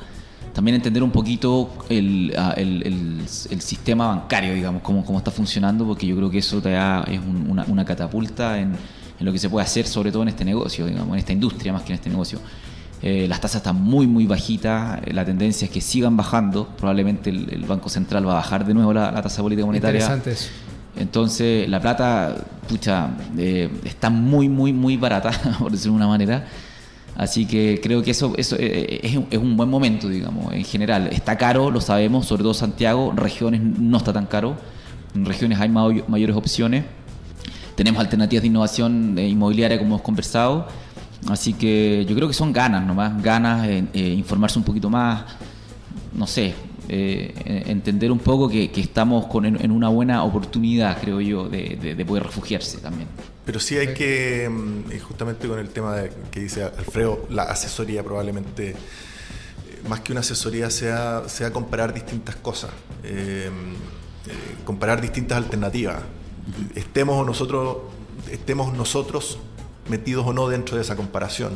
D: También entender un poquito el, ah, el- el- el sistema bancario, digamos, cómo, cómo está funcionando, porque yo creo que eso te da, es un- una, una catapulta en, en lo que se puede hacer, sobre todo en este negocio, digamos, en esta industria más que en este negocio. Eh, las tasas están muy, muy bajitas, eh, la tendencia es que sigan bajando, probablemente el, el Banco Central va a bajar de nuevo la, la tasa política monetaria.
B: Interesante eso.
D: Entonces, la plata, pucha, eh, está muy, muy, muy barata, por decirlo de una manera. Así que creo que eso, eso es, un- es un buen momento, digamos, en general. Está caro, lo sabemos, sobre todo Santiago. Regiones no está tan caro. En regiones hay mayo- mayores opciones. Tenemos alternativas de innovación eh, inmobiliaria, como hemos conversado. Así que yo creo que son ganas nomás, ganas, en eh, informarse un poquito más, no sé, eh, en- entender un poco que, estamos con, en, una buena oportunidad, creo yo, de, de- de poder refugiarse también.
C: Pero sí hay que, mm, justamente con el tema de- que dice Alfredo, la asesoría probablemente, eh, más que una asesoría, sea, sea comparar distintas cosas, comparar distintas alternativas. Estemos nosotros, estemos nosotros metidos o no dentro de esa comparación.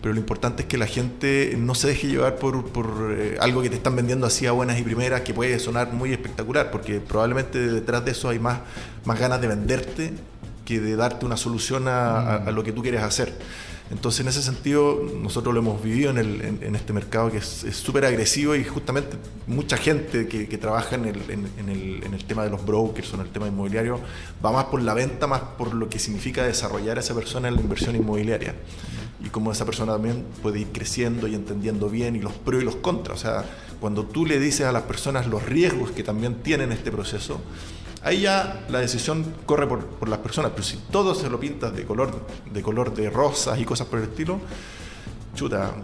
C: Pero lo importante es que la gente no se deje llevar por, por, eh, algo que te están vendiendo así a buenas y primeras, que puede sonar muy espectacular, porque probablemente detrás de eso hay más, más ganas de venderte que de darte una solución a, a- a lo que tú quieres hacer. Entonces, en ese sentido, nosotros lo hemos vivido en, el- en- en este mercado que es súper agresivo y justamente mucha gente que, que trabaja en el, el- en el tema de los brokers o en el tema inmobiliario va más por la venta, más por lo que significa desarrollar a esa persona en la inversión inmobiliaria. Y como esa persona también puede ir creciendo y entendiendo bien y los pros y los contras. O sea, cuando tú le dices a las personas los riesgos que también tienen este proceso, Ahí ya la decisión corre por, por las personas, pero si todo se lo pintas de color, de color de rosas y cosas por el estilo, chuta,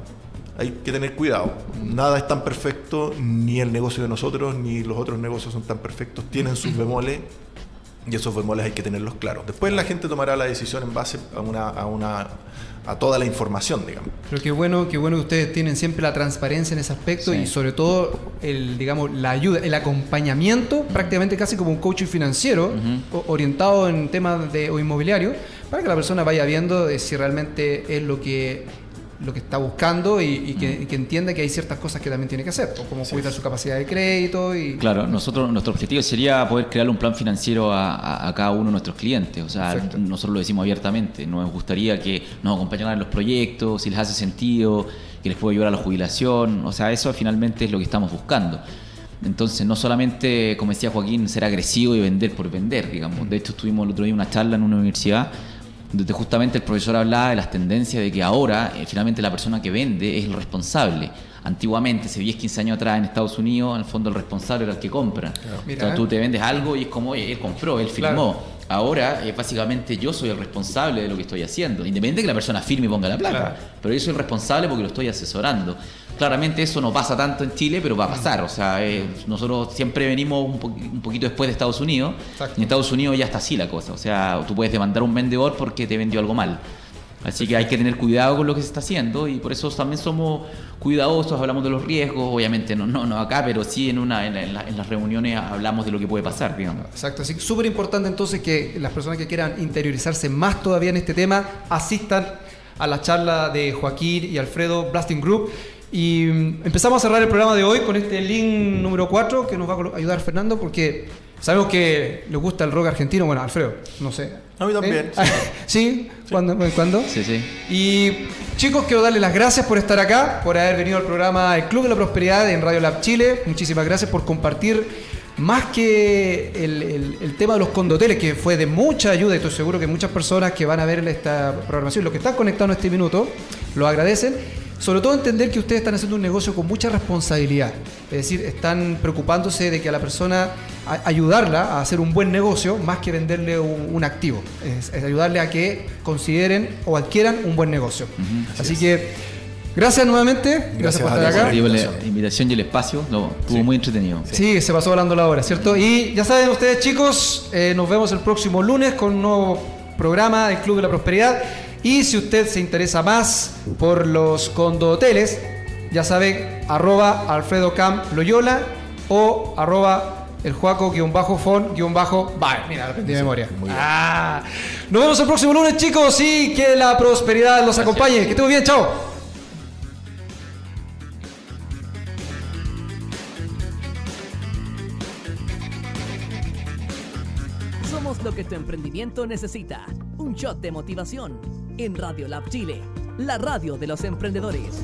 C: hay que tener cuidado. Nada es tan perfecto, ni el negocio de nosotros, ni los otros negocios son tan perfectos, tienen sus bemoles y esos bemoles hay que tenerlos claros. Después la gente tomará la decisión en base a una, a una a toda la información, digamos.
B: Pero qué bueno, qué bueno que ustedes tienen siempre la transparencia en ese aspecto
D: Sí.
B: y sobre todo el, digamos, la ayuda, el acompañamiento, prácticamente casi como un coaching financiero, orientado en temas de o inmobiliario, para que la persona vaya viendo si realmente es lo que lo que está buscando y, y que, y que entienda que hay ciertas cosas que también tiene que hacer, o como cuidar su capacidad de crédito y
D: Claro, nosotros, nuestro objetivo sería poder crear un plan financiero a, a- a cada uno de nuestros clientes. O sea,
B: Perfecto.
D: nosotros lo decimos abiertamente. Nos gustaría que nos acompañaran en los proyectos, si les hace sentido, que les pueda ayudar a la jubilación. O sea, eso finalmente es lo que estamos buscando. Entonces, no solamente, como decía Joaquín, ser agresivo y vender por vender, digamos. De hecho, tuvimos el otro día una charla en una universidad donde justamente el profesor hablaba de las tendencias de que ahora eh, finalmente la persona que vende es el responsable. Antiguamente, hace 10, 15 años atrás en Estados Unidos, en el fondo el responsable era el que compra.
B: Mira.
D: O sea, tú te vendes algo y es como, oye, él compró, él firmó. Ahora, eh, básicamente, yo soy el responsable de lo que estoy haciendo. Independiente de que la persona firme y ponga la plata.
B: Claro.
D: Pero yo soy el responsable porque lo estoy asesorando. Claramente eso no pasa tanto en Chile, pero va a pasar. O sea, eh, nosotros siempre venimos un, po- un poquito después de Estados Unidos.
B: Exacto.
D: Y en Estados Unidos ya está así la cosa. O sea, tú puedes demandar a un vendedor porque te vendió algo mal. Así que hay que tener cuidado con lo que se está haciendo y por eso también somos cuidadosos, hablamos de los riesgos, obviamente no, no, no acá, pero sí en, una, en, la- en la- en las reuniones hablamos de lo que puede pasar, digamos.
B: Exacto, así que súper importante entonces que las personas que quieran interiorizarse más todavía en este tema asistan a la charla de Joaquín y Alfredo Blasting Group. Y mm, empezamos a cerrar el programa de hoy con este link número 4 que nos va a ayudar Fernando porque sabemos que le gusta el rock argentino. Bueno, Alfredo, no sé.
C: A mí también,
B: ¿Eh? ¿Sí? ¿Cuándo? ¿Cuándo?
D: Sí, sí.
B: Y chicos, quiero darles las gracias por estar acá, por haber venido al programa El Club de la Prosperidad en Radio Lab Chile. Muchísimas gracias por compartir más que el, el- el tema de los condoteles, que fue de mucha ayuda y estoy seguro que muchas personas que van a ver esta programación, los que están conectados en este minuto, lo agradecen. Sobre todo entender que ustedes están haciendo un negocio con mucha responsabilidad. Es decir, están preocupándose de que a la persona a- ayudarla a hacer un buen negocio más que venderle un, un activo. Es, es ayudarle a que consideren o adquieran un buen negocio. Así que Gracias nuevamente. Gracias,
C: Gracias
B: por estar acá.
D: la
C: invitación.
D: y el espacio, no, estuvo muy entretenido.
B: Sí, se pasó volando la hora, ¿cierto? Y ya saben ustedes, chicos, eh, nos vemos el próximo lunes con un nuevo programa del Club de la Prosperidad. Y si usted se interesa más por los condoteles, ya saben, arroba Alfredo Cam Loyola o arroba el Juaco-fon-bye. Mira, lo aprendí de memoria. Ah. Nos vemos el próximo lunes, chicos, y que la prosperidad los acompañe. Que estén bien, chao.
A: Somos lo que tu emprendimiento necesita. Un shot de motivación. En Radio Lab Chile, la radio de los emprendedores.